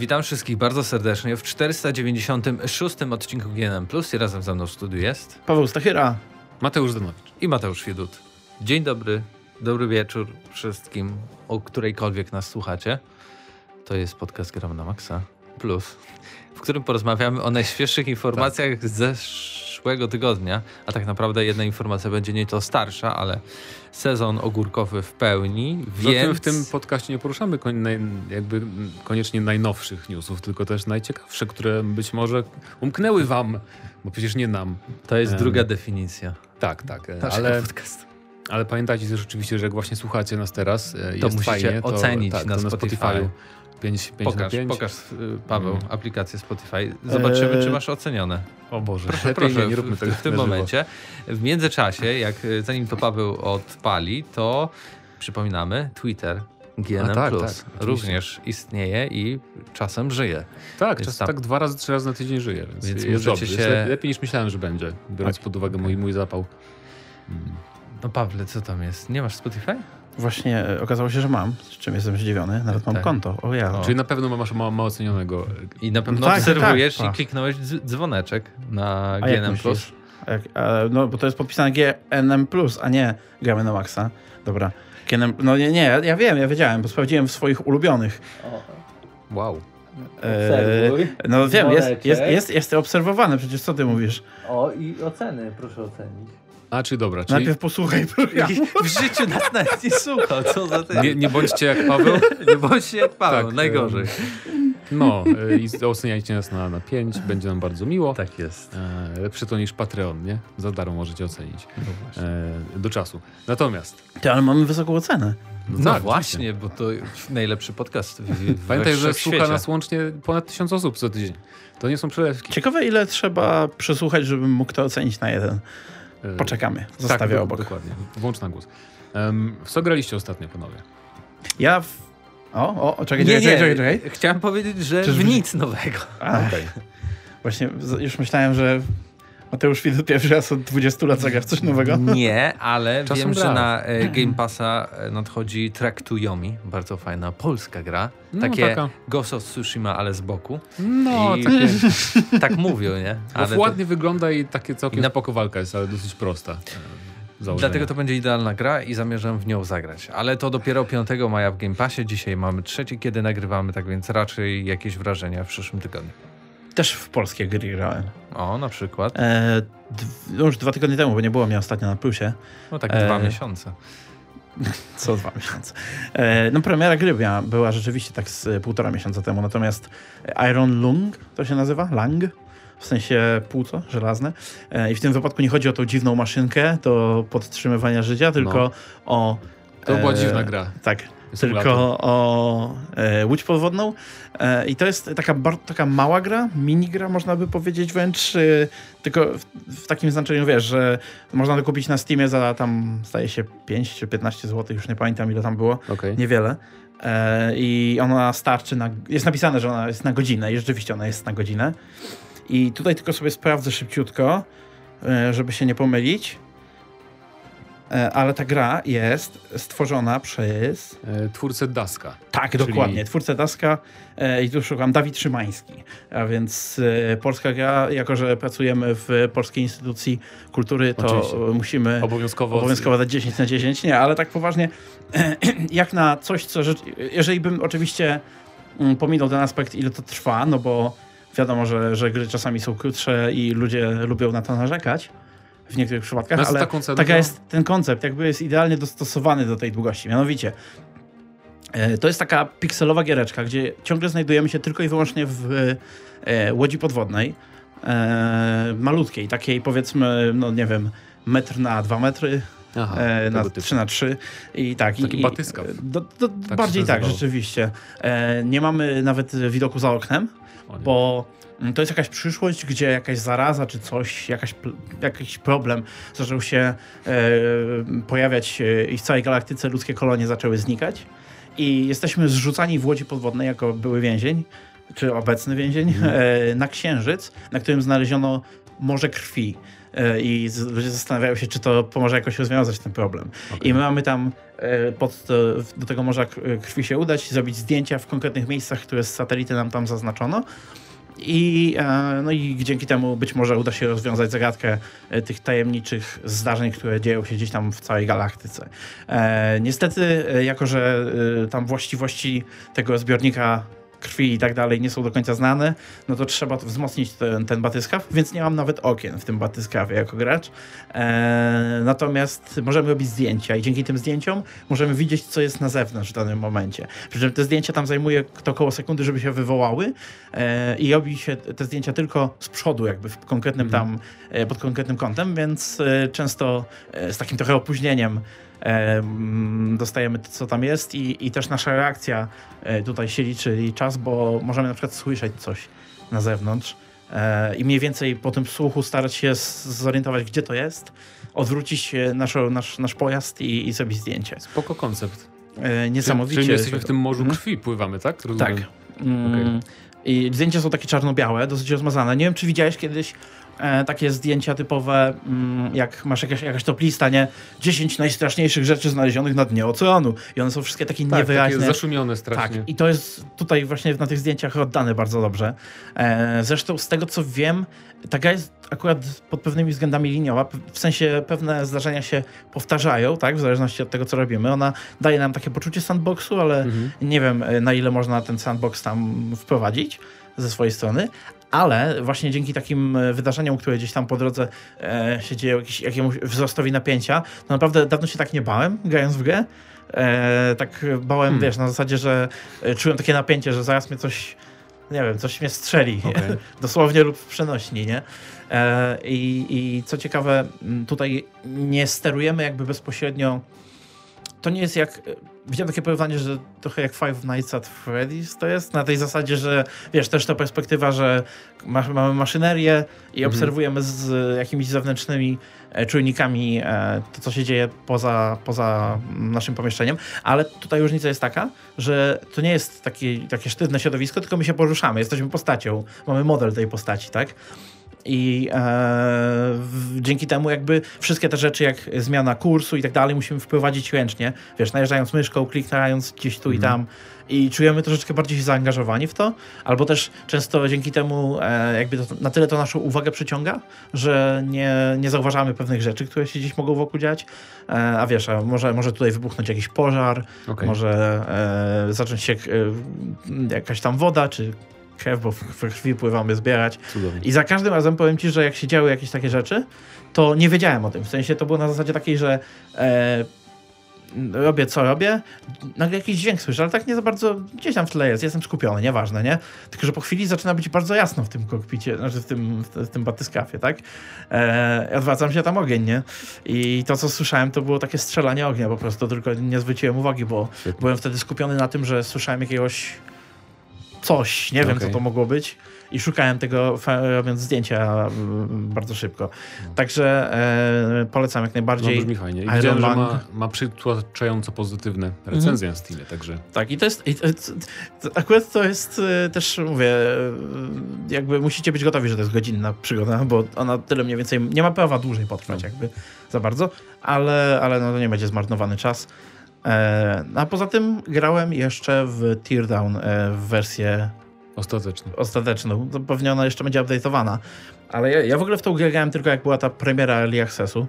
Witam wszystkich bardzo serdecznie w 496 odcinku GNM Plus i razem ze mną w studiu jest Paweł Stachyra. Mateusz Danowicz. i Mateusz Widut. Dzień dobry, dobry wieczór wszystkim, o którejkolwiek nas słuchacie. To jest podcast Gram na Maxa Plus, w którym porozmawiamy o najświeższych informacjach z zeszłego tygodnia, a tak naprawdę jedna informacja będzie nieco starsza, ale sezon ogórkowy w pełni, Więc... więc... w tym podcaście nie poruszamy koń, naj, jakby koniecznie najnowszych newsów, tylko też najciekawsze, które być może umknęły wam, bo przecież nie nam. To jest Em, druga definicja Tak, tak. e, Ale, podcastu. ale pamiętajcie też oczywiście, że jak właśnie słuchacie nas teraz, e, jest musicie fajnie, to, ocenić tak, na to na Spotify. 5, 5 na Pokaż, 5. pokaż y, Paweł, Mm. aplikację Spotify. Zobaczymy, Eee, czy masz ocenione. O Boże, Proszę, proszę, nie, róbmy w, tego w tym na momencie. W międzyczasie, jak y, zanim to Paweł odpali, to przypominamy Twitter GNM+. A, tak, Plus tak, również istnieje i czasem żyje. Tak, Jest czas, tam- tak dwa razy, trzy razy na tydzień żyję, więc, Więc jest dobrze. się- Jest lepiej niż myślałem, że będzie, biorąc Tak. pod uwagę mój, mój zapał. Mm. No Pawle, co tam jest? Nie masz Spotify? Właśnie e, okazało się, że mam, z czym jestem zdziwiony. Nawet mam Tak. konto. O ja. O. Czyli na pewno masz ma, ma ocenionego I na pewno Tak, obserwujesz tak, tak. i kliknąłeś dz- dzwoneczek na A GNM+. A jak, a, no, bo to jest podpisane GNM+, a nie Gramy na Maxa. Dobra. GNM, no nie, nie, ja, wiem, ja wiedziałem, bo sprawdziłem w swoich ulubionych. Wow. Obserwuj. no wiem, jest, jest, jest, jest obserwowany, przecież co ty mówisz? O, i oceny, proszę ocenić. A, czy dobra, czyli Najpierw posłuchaj programu. W życiu nas nawet nie słucha, co za ty. nie, nie bądźcie jak Paweł, nie bądźcie jak Paweł, Tak, najgorzej. no y, i oceniajcie nas na, na 5, będzie nam bardzo miło. Tak jest. E, lepsze to niż Patreon, nie? Za darmo możecie ocenić. No E, do czasu. Natomiast, Ty, ale mamy wysoką ocenę. No tak, właśnie, bo to najlepszy podcast w, w Pamiętaj, że słucha nas łącznie ponad tysiąc osób co tydzień. To nie są przelewki. Ciekawe, ile trzeba przesłuchać, żebym mógł to ocenić na jeden. E, Poczekamy, tak, zostawię do- obok. Dokładnie. Włącz na głos. Em, w co graliście ostatnio, panowie? Ja w... O, o, czekaj, Nie, czekaj, nie, czekaj, czekaj. chciałem powiedzieć, że Czyżby- w nic nowego. Ach, Okej. Właśnie już myślałem, że Mateusz Widut pierwszy raz od 20 lat zagra w coś nowego. Nie, ale Czasem wiem, że na e, Game Passa e, nadchodzi Track to Yomi, bardzo fajna polska gra. No, Takie taka. Ghost of Tsushima, ale z boku. No, I- takie... Tak mówią, nie? Bo Ale to, ładnie wygląda i takie całkiem I na- spoko walka jest, ale dosyć prosta. e, założenia. dlatego to będzie idealna gra i zamierzam w nią zagrać. Ale to dopiero 5 maja w Game Passie. Dzisiaj mamy trzeci, kiedy nagrywamy, tak więc raczej jakieś wrażenia w przyszłym tygodniu. Też w polskie gry grałem. O, na przykład. E, już dwa tygodnie temu, bo nie było mnie ostatnio na plusie. No tak E, dwa miesiące. Co dwa miesiące. E, no premiera gry była, była rzeczywiście tak z półtora miesiąca temu, natomiast Iron Lung to się nazywa? Lang? W sensie płuco żelazne. E, I w tym wypadku nie chodzi o tą dziwną maszynkę do podtrzymywania życia, tylko No. o... To była e, dziwna gra. Tak, Symulator. tylko o e, łódź podwodną. E, I to jest taka, bar, taka mała gra, minigra można by powiedzieć wręcz, e, tylko w, w takim znaczeniu, wiesz, że można to kupić na Steamie za tam, zdaje się, 5 czy 15 zł, już nie pamiętam ile tam było, Okej. niewiele. E, I ona starczy na, jest napisane, że ona jest na godzinę i rzeczywiście ona jest na godzinę. I tutaj tylko sobie sprawdzę szybciutko, e, żeby się nie pomylić. E, Ale ta gra jest stworzona przez E, Twórcę Daska. tak, Czyli- dokładnie. Twórca Daska e, i tu szukam Dawid Szymański. A więc polska gra, jako że pracujemy w Polskiej Instytucji Kultury, to Oczywiście. musimy Obowiązkowo. obowiązkowo dać 10 na 10. Nie, ale tak poważnie, jak na coś, co. Jeżeli bym oczywiście mm, pominął ten aspekt, ile to trwa, no bo wiadomo, że, że gry czasami są krótsze i ludzie lubią na to narzekać w niektórych przypadkach, Na ale cenę, taka no. jest ten koncept, jakby jest idealnie dostosowany do tej długości. Mianowicie, e, to jest taka pikselowa giereczka, gdzie ciągle znajdujemy się tylko i wyłącznie w e, łodzi podwodnej, e, malutkiej, takiej powiedzmy, no nie wiem, metr na dwa metry, Aha, e, na tego typu. 3 na 3 i tak. Taki i, batyskaw. Do, do, się bardziej tak, nazywało. rzeczywiście. E, nie mamy nawet widoku za oknem, bo to jest jakaś przyszłość, gdzie jakaś zaraza czy coś, jakaś, jakiś problem zaczął się e, pojawiać e, i w całej galaktyce ludzkie kolonie zaczęły znikać. I jesteśmy zrzucani w łodzi podwodnej jako były więzień, czy obecny więzień, Mhm. e, na księżyc, na którym znaleziono morze krwi. E, I ludzie zastanawiają się, czy to pomoże jakoś rozwiązać ten problem. I my mamy tam e, pod do tego morza krwi się udać, zrobić zdjęcia w konkretnych miejscach, które z satelity nam tam zaznaczono. I, e, no i dzięki temu być może uda się rozwiązać zagadkę e, tych tajemniczych zdarzeń, które dzieją się gdzieś tam w całej galaktyce. E, niestety, jako że tam właściwości tego zbiornika krwi i tak dalej nie są do końca znane, no to trzeba wzmocnić ten, ten batyskaw, więc nie mam nawet okien w tym batyskawie jako gracz. E, natomiast możemy robić zdjęcia i dzięki tym zdjęciom możemy widzieć, co jest na zewnątrz w danym momencie. Przy czym te zdjęcia tam zajmuje to około sekundy, żeby się wywołały e, i robi się te zdjęcia tylko z przodu, jakby w konkretnym tam, e, pod konkretnym kątem, więc e, często e, z takim trochę opóźnieniem dostajemy to, co tam jest i, i też nasza reakcja e, tutaj się liczy i czas, bo możemy na przykład słyszeć coś na zewnątrz e, i mniej więcej po tym słuchu starać się zorientować, gdzie to jest, odwrócić naszą, nasz, nasz pojazd i, i zrobić zdjęcie. Spoko koncept. E, niesamowicie. Czyli my jesteśmy w tym morzu Mhm. krwi, pływamy, tak? Tak. Rozumiem. Mm, Okej. I zdjęcia są takie czarno-białe, dosyć rozmazane. Nie wiem, czy widziałeś kiedyś takie zdjęcia typowe, mm, jak masz jakaś, jakaś top lista, nie? 10 najstraszniejszych rzeczy znalezionych na dnie oceanu. I one są wszystkie takie Tak, niewyraźne. takie zaszumione Tak, strasznie. i to jest tutaj właśnie na tych zdjęciach oddane bardzo dobrze. E, zresztą z tego co wiem, ta gra jest akurat pod pewnymi względami liniowa, w sensie pewne zdarzenia się powtarzają, tak, w zależności od tego co robimy. Ona daje nam takie poczucie sandboxu, ale Mhm. nie wiem e, na ile można ten sandbox tam wprowadzić ze swojej strony. Ale właśnie dzięki takim e, wydarzeniom, które gdzieś tam po drodze e, się dzieją, jakiś, jakiemuś wzrostowi napięcia, to naprawdę dawno się tak nie bałem, grając w grę. E, tak bałem, Hmm. wiesz, na zasadzie, że e, czułem takie napięcie, że zaraz mnie coś, nie wiem, coś mnie strzeli. Okej. Dosłownie lub w przenośni, nie? E, i, I co ciekawe, tutaj nie sterujemy jakby bezpośrednio. To nie jest jak. Widziałem takie porównanie, że trochę jak Five Nights at Freddy's to jest, na tej zasadzie, że wiesz, też ta perspektywa, że ma, mamy maszynerię i Mhm. obserwujemy z jakimiś zewnętrznymi e, czujnikami e, to, co się dzieje poza, poza naszym pomieszczeniem, ale tutaj różnica jest taka, że to nie jest takie, takie sztywne środowisko, tylko my się poruszamy, jesteśmy postacią, mamy model tej postaci, tak? I e, dzięki temu jakby wszystkie te rzeczy jak zmiana kursu i tak dalej musimy wprowadzić ręcznie, wiesz, najeżdżając myszką, klikając gdzieś tu i tam. I czujemy troszeczkę bardziej się zaangażowani w to, albo też często dzięki temu e, jakby to, na tyle to naszą uwagę przyciąga, że nie, nie zauważamy pewnych rzeczy, które się gdzieś mogą wokół dziać, e, a wiesz, a może, może tutaj wybuchnąć jakiś pożar, Okej. może e, zacząć się e, jakaś tam woda, czy krew, bo w, w krwi pływamy zbierać. Cudownie. I za każdym razem powiem ci, że jak się działy jakieś takie rzeczy, to nie wiedziałem o tym. W sensie to było na zasadzie takiej, że e, robię co robię, nagle jakiś dźwięk słyszę, ale tak nie za bardzo gdzieś tam w tle jest, jestem skupiony, nieważne, nie? Tylko, że po chwili zaczyna być bardzo jasno w tym kokpicie, znaczy w tym, w tym batyskafie, tak? E, odwracam się tam ogień, nie? I to, co słyszałem, to było takie strzelanie ognia po prostu, tylko nie zwróciłem uwagi, bo Świetnie. byłem wtedy skupiony na tym, że słyszałem jakiegoś coś, nie wiem, Okej. co to mogło być. I szukałem tego, robiąc zdjęcia mm, bardzo szybko. Także e, polecam jak No, najbardziej. brzmi fajnie. I Iron widziałem, ma, ma przytłaczająco pozytywne recenzje na Steamie, także Tak, i to jest. I to, to, akurat to jest e, też, mówię, e, jakby musicie być gotowi, że to jest godzinna przygoda, bo ona tyle mniej więcej nie ma prawa dłużej potrwać, No. jakby za bardzo, ale, ale no to nie będzie zmarnowany czas. E, a poza tym grałem jeszcze w Teardown e, w wersję ostateczną. To pewnie ona jeszcze będzie update'owana. Ale ja, ja w ogóle w tą grę grałem tylko jak była ta premiera Early Accessu.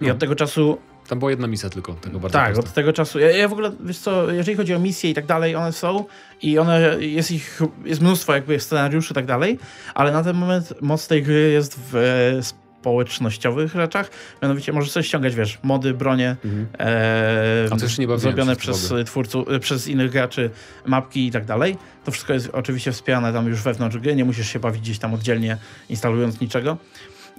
I No. od tego czasu, Tam była jedna misja tylko, tego bardzo tak, prosto. od tego czasu, ja, ja w ogóle, wiesz co, jeżeli chodzi o misje i tak dalej, one są i one, jest ich, jest mnóstwo jakby scenariuszy i tak dalej, ale na ten moment moc tej gry jest w e, społecznościowych rzeczach, mianowicie możesz sobie ściągać, wiesz, mody, bronie, Mhm. e, zrobione przez twórców, e, przez innych graczy, mapki i tak dalej. To wszystko jest oczywiście wspierane tam już wewnątrz gry, nie musisz się bawić gdzieś tam oddzielnie, instalując niczego.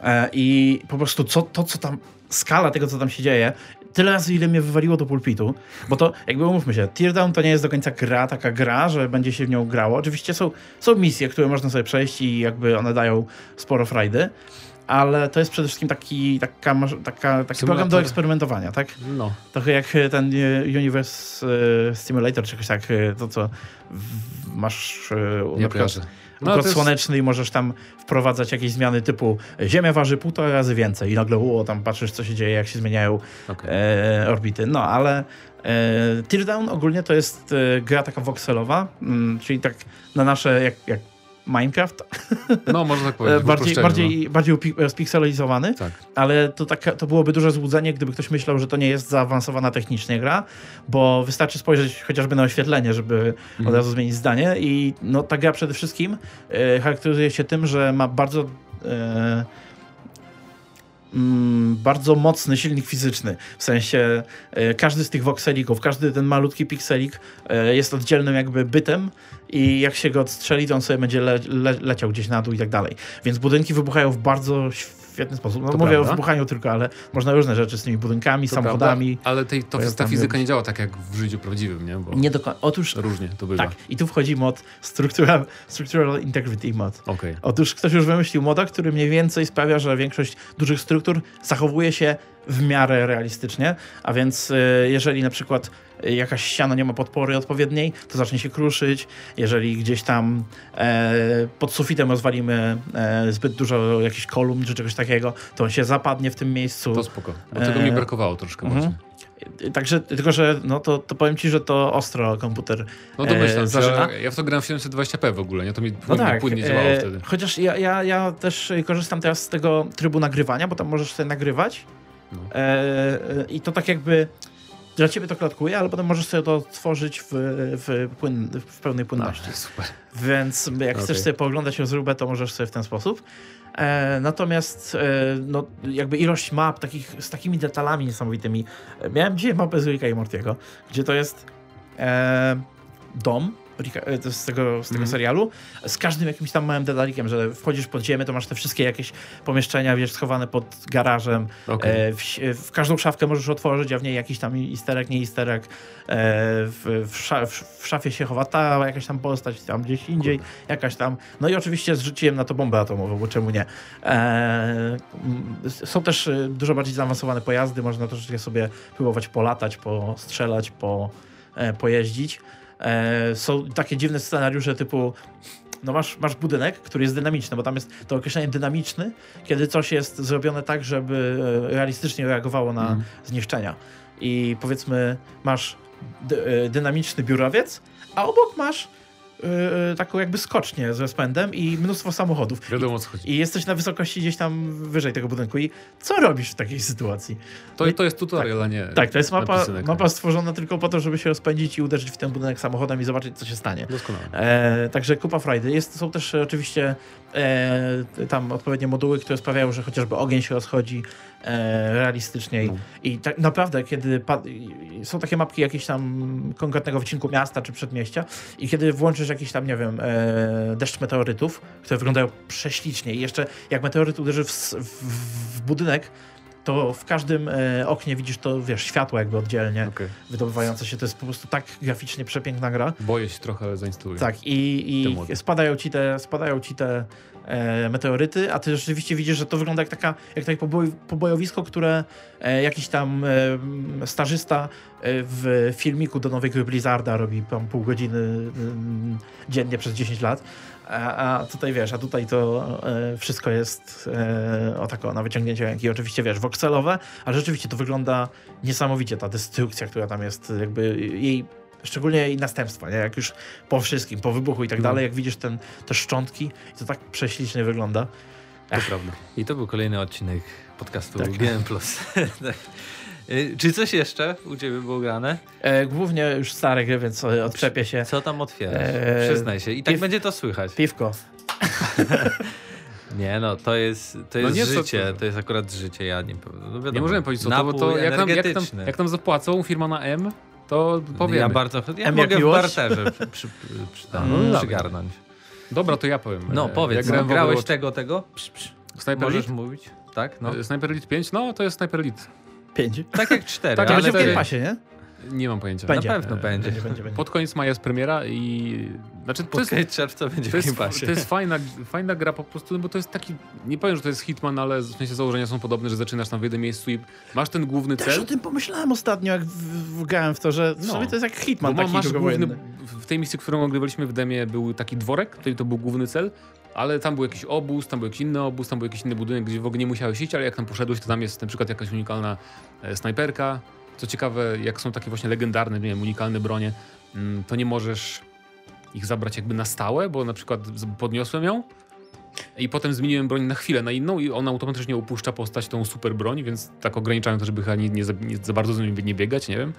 E, I po prostu co, to, co tam, skala tego, co tam się dzieje, tyle razy, ile mnie wywaliło do pulpitu, bo to, jakby umówmy się, Teardown to nie jest do końca gra, taka gra, że będzie się w nią grało. Oczywiście są, są misje, które można sobie przejść i jakby one dają sporo frajdy, ale to jest przede wszystkim taki, taka, taka, taki program do eksperymentowania, tak? No, Trochę jak ten e, Universe e, Stimulator, czy jakoś tak, e, to co masz... e, nie na przykład-. No, układ jest- słoneczny i możesz tam wprowadzać jakieś zmiany typu Ziemia waży półtora razy więcej i nagle uło, tam patrzysz co się dzieje, jak się zmieniają Okej. e, orbity. No, ale e, Teardown ogólnie to jest e, gra taka voxelowa, mm, czyli tak na nasze, jak, jak Minecraft, No, można tak e, powiedzieć. bardziej, uproszczeniu, bardziej, bardziej upi- spikselizowany, No. Tak. ale to, tak, to byłoby duże złudzenie, gdyby ktoś myślał, że to nie jest zaawansowana technicznie gra, bo wystarczy spojrzeć chociażby na oświetlenie, żeby od Mhm. razu zmienić zdanie i no, ta gra przede wszystkim e, charakteryzuje się tym, że ma bardzo e, mm, bardzo mocny silnik fizyczny. W sensie e, każdy z tych voxelików, każdy ten malutki pikselik e, jest oddzielnym jakby bytem i jak się go odstrzeli, to on sobie będzie le, le, leciał gdzieś na dół i tak dalej. Więc budynki wybuchają w bardzo świetny sposób. No, To mówię prawda. o wybuchaniu tylko, ale można różne rzeczy z tymi budynkami, To samochodami. prawda, ale tej, to, ta fizyka nie działa tak jak w życiu prawdziwym, nie? Bo Nie do końca. Otóż różnie to bywa. tak, i tu wchodzi mod Structural, structural Integrity Mod. Okej. Otóż ktoś już wymyślił moda, który mniej więcej sprawia, że większość dużych struktur zachowuje się w miarę realistycznie, a więc y, jeżeli na przykład jakaś ściana nie ma podpory odpowiedniej, to zacznie się kruszyć. Jeżeli gdzieś tam e, pod sufitem rozwalimy e, zbyt dużo jakichś kolumn czy czegoś takiego, to on się zapadnie w tym miejscu. To spoko. Bo tego mi E, brakowało troszkę mhm. mocno. Y, Także, tylko że no to, to powiem ci, że to ostro komputer No domyślam e, się, zażyna. ale ja w to grałem w 720p w ogóle, nie? To mi No tak, płynnie działało e, wtedy. chociaż ja, ja, ja też e, korzystam teraz z tego trybu nagrywania, bo tam możesz sobie nagrywać No. e, e, i to tak jakby dla ciebie to klatkuje, ale potem możesz sobie to tworzyć w, w, płyn, w pełnej płynności. No, super. Więc jak chcesz Okej. sobie pooglądać rozróbę, to możesz sobie w ten sposób. E, natomiast e, no, jakby ilość map takich, z takimi detalami niesamowitymi. E, Miałem dzisiaj mapę z Ricka i Mortiego, gdzie to jest e, dom z tego, z tego Mhm. serialu, z każdym jakimś tam małym detalikiem, że wchodzisz pod ziemię, to masz te wszystkie jakieś pomieszczenia, wiesz, schowane pod garażem, Okej. E, w, w każdą szafkę możesz otworzyć, a w niej jakiś tam isterek, nie isterek. E, w, w, w, szafie się chowa ta jakaś tam postać, tam gdzieś indziej, jakaś tam. No i oczywiście zrzuciłem na to bombę atomową, bo czemu nie. E, są też e, dużo bardziej zaawansowane pojazdy, można troszeczkę sobie próbować polatać, postrzelać, po, e, pojeździć. E, są takie dziwne scenariusze typu no masz, masz budynek, który jest dynamiczny, bo tam jest to określenie dynamiczny, kiedy coś jest zrobione tak, żeby e, realistycznie reagowało na Mhm. zniszczenia. I powiedzmy, masz e, dynamiczny biurowiec, a obok masz e, taką jakby skocznię z rozpędem i mnóstwo samochodów. Wiadomo co chodzi. I jesteś na wysokości gdzieś tam wyżej tego budynku. I co robisz w takiej sytuacji? To, to jest tutorial, a nie Tak, to jest mapa, mapa stworzona tylko po to, żeby się rozpędzić i uderzyć w ten budynek samochodem i zobaczyć, co się stanie. Doskonale. E, także kupa frajdy. Jest, są też e, oczywiście e, tam odpowiednie moduły, które sprawiają, że chociażby ogień się rozchodzi e, realistyczniej. No. I tak naprawdę, kiedy są takie mapki jakiegoś tam konkretnego wycinku miasta czy przedmieścia i kiedy włączysz jakiś tam, nie wiem, e, deszcz meteorytów, które wyglądają prześlicznie i jeszcze jak meteoryt uderzy w, w, w budynek, to w każdym e, oknie widzisz to, wiesz, światło jakby oddzielnie Okej. wydobywające się. To jest po prostu tak graficznie przepiękna gra. Boję się trochę, ale zainstaluję. Tak, i, i spadają ci te, spadają ci te e, meteoryty, a ty rzeczywiście widzisz, że to wygląda jak, taka, jak takie poboj, pobojowisko, które e, jakiś tam e, stażysta e, w filmiku do nowej gry Blizzarda robi tam pół godziny mm, dziennie przez 10 lat. A, a tutaj wiesz, a tutaj to e, wszystko jest e, o tako na wyciągnięcie ręki. Oczywiście wiesz, wokselowe, ale rzeczywiście to wygląda niesamowicie, ta destrukcja, która tam jest, jakby jej szczególnie jej następstwa, nie? jak już po wszystkim, po wybuchu i tak No. dalej, jak widzisz ten, te szczątki, to tak prześlicznie wygląda. To prawda. I to był kolejny odcinek podcastu Tak. GM+. tak. Y, Czy coś jeszcze u ciebie było grane? E, głównie już stare gry, więc e, odczepię się. Co tam otwierasz? Eee, Przyznaj się. I tak piw- będzie to słychać. Piwko. Nie no, to jest, to No jest nie, co życie. To jest akurat życie. Ja nie powiem. No wiadomo, Nie możemy powiedzieć co to, bo to jak nam, jak, nam, jak nam zapłacą firma na M, to powiemy. Ja bardzo. Ja M mogę w miłość? barterze przy, przy, przy, tam, No dobra. przygarnąć. Dobra, to ja powiem. No E, powiedz, jak no, w grałeś Overwatch- tego, tego? Psz, psz. Sniper Możesz Elite? mówić? Tak, no. E, Sniper Elite 5? No, to jest Sniper Elite. Pięć. Tak jak cztery, Tak, To ale będzie w. Game Passie, nie? Nie mam pojęcia. Będzie. Na pewno będzie. będzie, będzie, będzie. Pod koniec maja jest premiera i... Znaczy, to Pod jest, koniec czerwca będzie to w jest, to jest fajna, fajna gra po prostu, no bo to jest taki... Nie powiem, że to jest Hitman, ale w sensie założenia są podobne, że zaczynasz tam w jednym miejscu i masz ten główny Też o cel. tym pomyślałem ostatnio, jak w- wgrałem w to, że w No. sumie to jest jak Bo Hitman ma, taki masz główny, w tej misji, którą ogrywaliśmy w demie, był taki dworek, czyli to był główny cel, ale tam był jakiś obóz, tam był jakiś inny obóz, tam był jakiś inny budynek, gdzie w ogóle nie musiałeś iść, ale jak tam poszedłeś, to tam jest na przykład jakaś unikalna e, snajperka. Co ciekawe, jak są takie właśnie legendarne, nie wiem, unikalne bronie, mm, to nie możesz ich zabrać jakby na stałe, bo na przykład podniosłem ją i potem zmieniłem broń na chwilę na inną i ona automatycznie opuszcza postać tą super broń, więc tak ograniczają to, żeby chyba nie, nie, za, nie za bardzo z nimi nie biegać, nie wiem.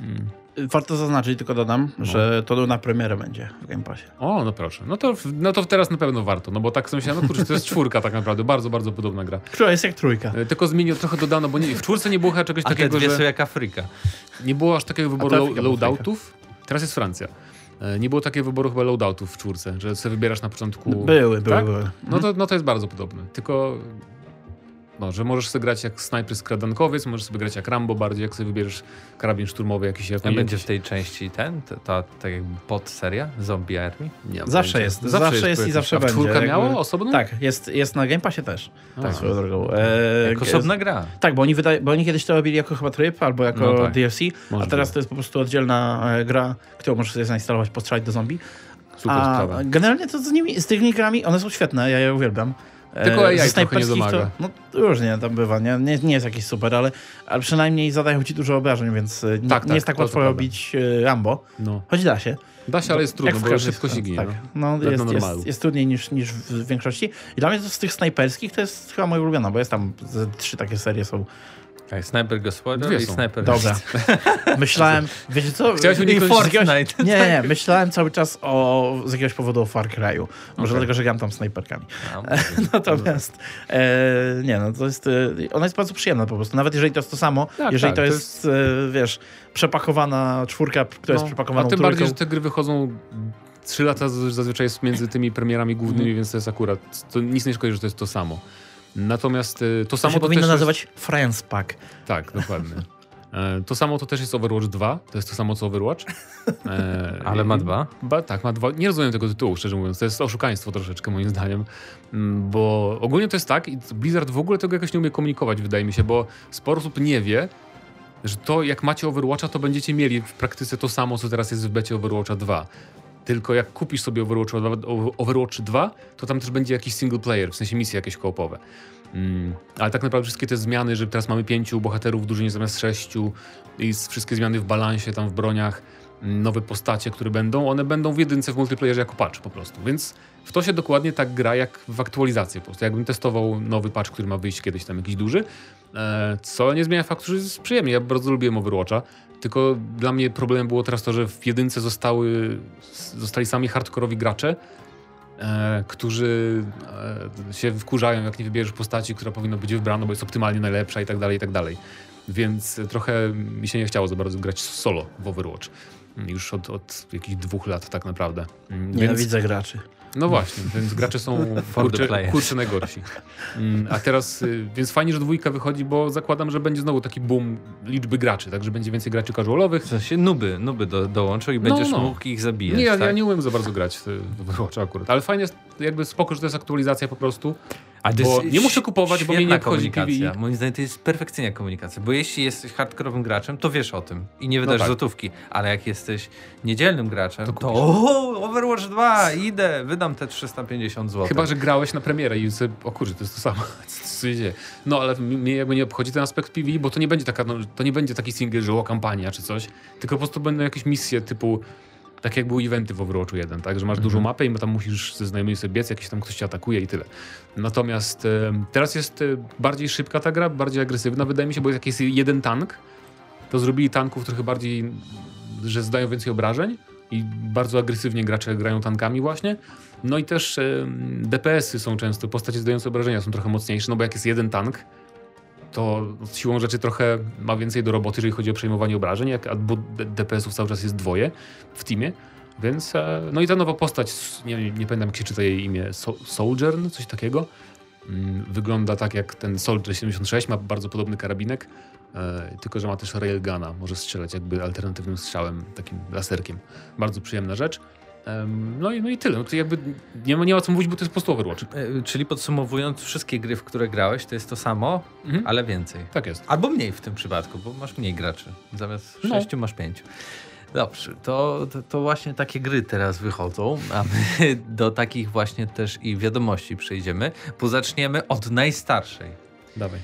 Mm. Warto zaznaczyć, tylko dodam, że to na premierę będzie w Game Passie. O, no proszę. No to, no to teraz na pewno warto, no bo tak sobie myślałem, no kurczę, to jest czwórka tak naprawdę, bardzo, bardzo podobna gra. Która jest jak trójka. E, Tylko zmienił, trochę dodano, bo nie, w czwórce nie było chyba czegoś A te takiego, dwie że są jak Afryka. nie było aż takiego wyboru loadoutów. Teraz jest Francja. E, Nie było takiego wyboru chyba loadoutów w czwórce, że sobie wybierasz na początku... Były, były, Tak? były. No to, no to jest bardzo podobne, tylko... No, że możesz sobie grać jak snajper skradankowiec, możesz sobie grać jak Rambo bardziej, jak sobie wybierzesz karabin szturmowy jakiś. Jak A będzie w tej części ten, ta, ta tak jakby podseria Zombie Army? Nie Zawsze jest, zawsze jest i zawsze A będzie, czwórka jakby- miała osobną? Tak, jest, jest na Game Passie też. A. Tak, swoją drogą. E, Jak osobna gra. Tak, bo oni, wyda- bo oni kiedyś to robili jako chyba tryb albo jako No tak. DLC, a teraz to jest po prostu oddzielna e, gra, którą możesz sobie zainstalować, postrzelać do zombie. Super a sprawa. generalnie to z, nimi, z tymi grami, one są świetne, ja je uwielbiam. E, Tylko AI trochę nie snajperskich domaga. To, no różnie tam bywa, nie? Nie, nie jest jakiś super, ale, ale przynajmniej zadają ci dużo obrażeń, więc e, nie, Tak, nie tak, jest tak łatwo to prawda. robić e, Rambo. No. Choć da się. Da się, ale jest trudno, bo szybko się ginie. Tak, no. no, jest, jest, jest trudniej niż, niż w większości. I dla mnie to z tych snajperskich to jest chyba moja ulubiona, bo jest tam trzy takie serie są. Tak, Sniper Gospodarz i. Sniper Dobra. Myślałem, wiecie co? Chciałeś uniknąć z jakiegoś, Fortnite. nie, nie, myślałem cały czas o, z jakiegoś powodu o Far Cry'u. Może Okej. dlatego, że gram tam snajperkami. A, Natomiast e, nie no, to jest, e, ona jest bardzo przyjemna po prostu. Nawet jeżeli to jest to samo, Tak, jeżeli tak, to to jest, e, wiesz, przepakowana czwórka, która jest No, przepakowaną A tym trójką. bardziej, że te gry wychodzą trzy lata zazwyczaj jest między tymi premierami głównymi, Mhm. więc to jest akurat, to nic nie szkodzi, że to jest to samo. Natomiast y, to to samo się to powinno też nazywać Friends Pack. Jest, tak, dokładnie. E, To samo to też jest Overwatch 2, to jest to samo co Overwatch. E, Ale ma dwa. Ba, tak, ma dwa. Nie rozumiem tego tytułu, szczerze mówiąc. To jest oszukaństwo troszeczkę, moim zdaniem. Mm, Bo ogólnie to jest tak, i Blizzard w ogóle tego jakoś nie umie komunikować, wydaje mi się, bo sporo osób nie wie, że to jak macie Overwatcha, to będziecie mieli w praktyce to samo, co teraz jest w becie Overwatcha 2. Tylko jak kupisz sobie Overwatch 2, Overwatch 2, to tam też będzie jakiś single player, w sensie misje jakieś koopowe. Mm, ale tak naprawdę wszystkie te zmiany, że teraz mamy pięciu bohaterów w drużynie zamiast sześciu i wszystkie zmiany w balansie, tam w broniach, mm, nowe postacie, które będą, one będą w jedynce w multiplayerze jako patch po prostu. Więc w to się dokładnie tak gra jak w aktualizację po prostu. Jakbym testował nowy patch, który ma wyjść kiedyś tam jakiś duży, e, co nie zmienia faktu, że jest przyjemnie. Ja bardzo lubiłem Overwatcha, tylko dla mnie problemem było teraz to, że w jedynce zostały, zostali sami hardkorowi gracze, e, którzy e, się wkurzają, jak nie wybierzesz postaci, która powinna być wybrana, bo jest optymalnie najlepsza i tak dalej, i tak dalej. Więc trochę mi się nie chciało za bardzo grać solo w Overwatch. Już od, od jakichś dwóch lat tak naprawdę. Więc, Nienawidzę graczy. No właśnie, więc gracze są kurczę, kurczę najgorsi. Mm, A teraz, y, więc fajnie, że dwójka wychodzi, bo zakładam, że będzie znowu taki boom liczby graczy, także będzie więcej graczy casualowych. W sensie nuby, nuby do, dołączą i No, będziesz no. mógł ich zabijać. Nie, ja, tak? ja nie umiem za bardzo grać y, w Overwatcha akurat, ale fajnie jest, jakby spoko, że to jest aktualizacja po prostu. A to Bo nie muszę kupować, bo mnie świetna nie obchodzi komunikacja. Moim zdaniem to jest perfekcyjna komunikacja, bo jeśli jesteś hardkorowym graczem, to wiesz o tym i nie wydasz tak. złotówki, ale jak jesteś niedzielnym graczem, To to, o, Overwatch 2, idę, wydam te 350 zł. Chyba, że grałeś na premierę i sobie, o kurczę, to jest to samo. Co się dzieje? No, ale mnie jakby nie obchodzi ten aspekt PvE, bo to nie będzie taka, no, to nie będzie taki single, że o kampania czy coś, tylko po prostu będą jakieś misje typu tak jak były eventy w Overwatchu 1, tak, że masz dużą mapę i tam musisz ze znajomymi sobie biec, jakiś tam ktoś cię atakuje i tyle. Natomiast teraz jest bardziej szybka ta gra, bardziej agresywna, wydaje mi się, bo jak jest jeden tank, to zrobili tanków trochę bardziej, że zdają więcej obrażeń i bardzo agresywnie gracze grają tankami właśnie. No i też DPS-y są często, postacie zdające obrażenia są trochę mocniejsze, no bo jak jest jeden tank, to siłą rzeczy trochę ma więcej do roboty, jeżeli chodzi o przejmowanie obrażeń, jak, bo DPS-ów cały czas jest dwoje w teamie, więc e, no i ta nowa postać, nie, nie pamiętam jak się czyta jej imię, so Soldier, coś takiego, Mm, Wygląda tak jak ten Soldier 76, ma bardzo podobny karabinek, e, tylko że ma też railguna, może strzelać jakby alternatywnym strzałem, takim laserkiem. Bardzo przyjemna rzecz. No i, no i tyle. No to jakby nie ma, nie ma co mówić, bo to jest po prostu Overwatch. E, Czyli podsumowując, wszystkie gry, w które grałeś, to jest to samo, Mhm. ale więcej. Tak jest. Albo mniej w tym przypadku, bo masz mniej graczy. Zamiast No. sześciu masz pięciu. Dobrze, to, to, to właśnie takie gry teraz wychodzą, a my do takich właśnie też i wiadomości przejdziemy, bo zaczniemy od najstarszej. Dawaj.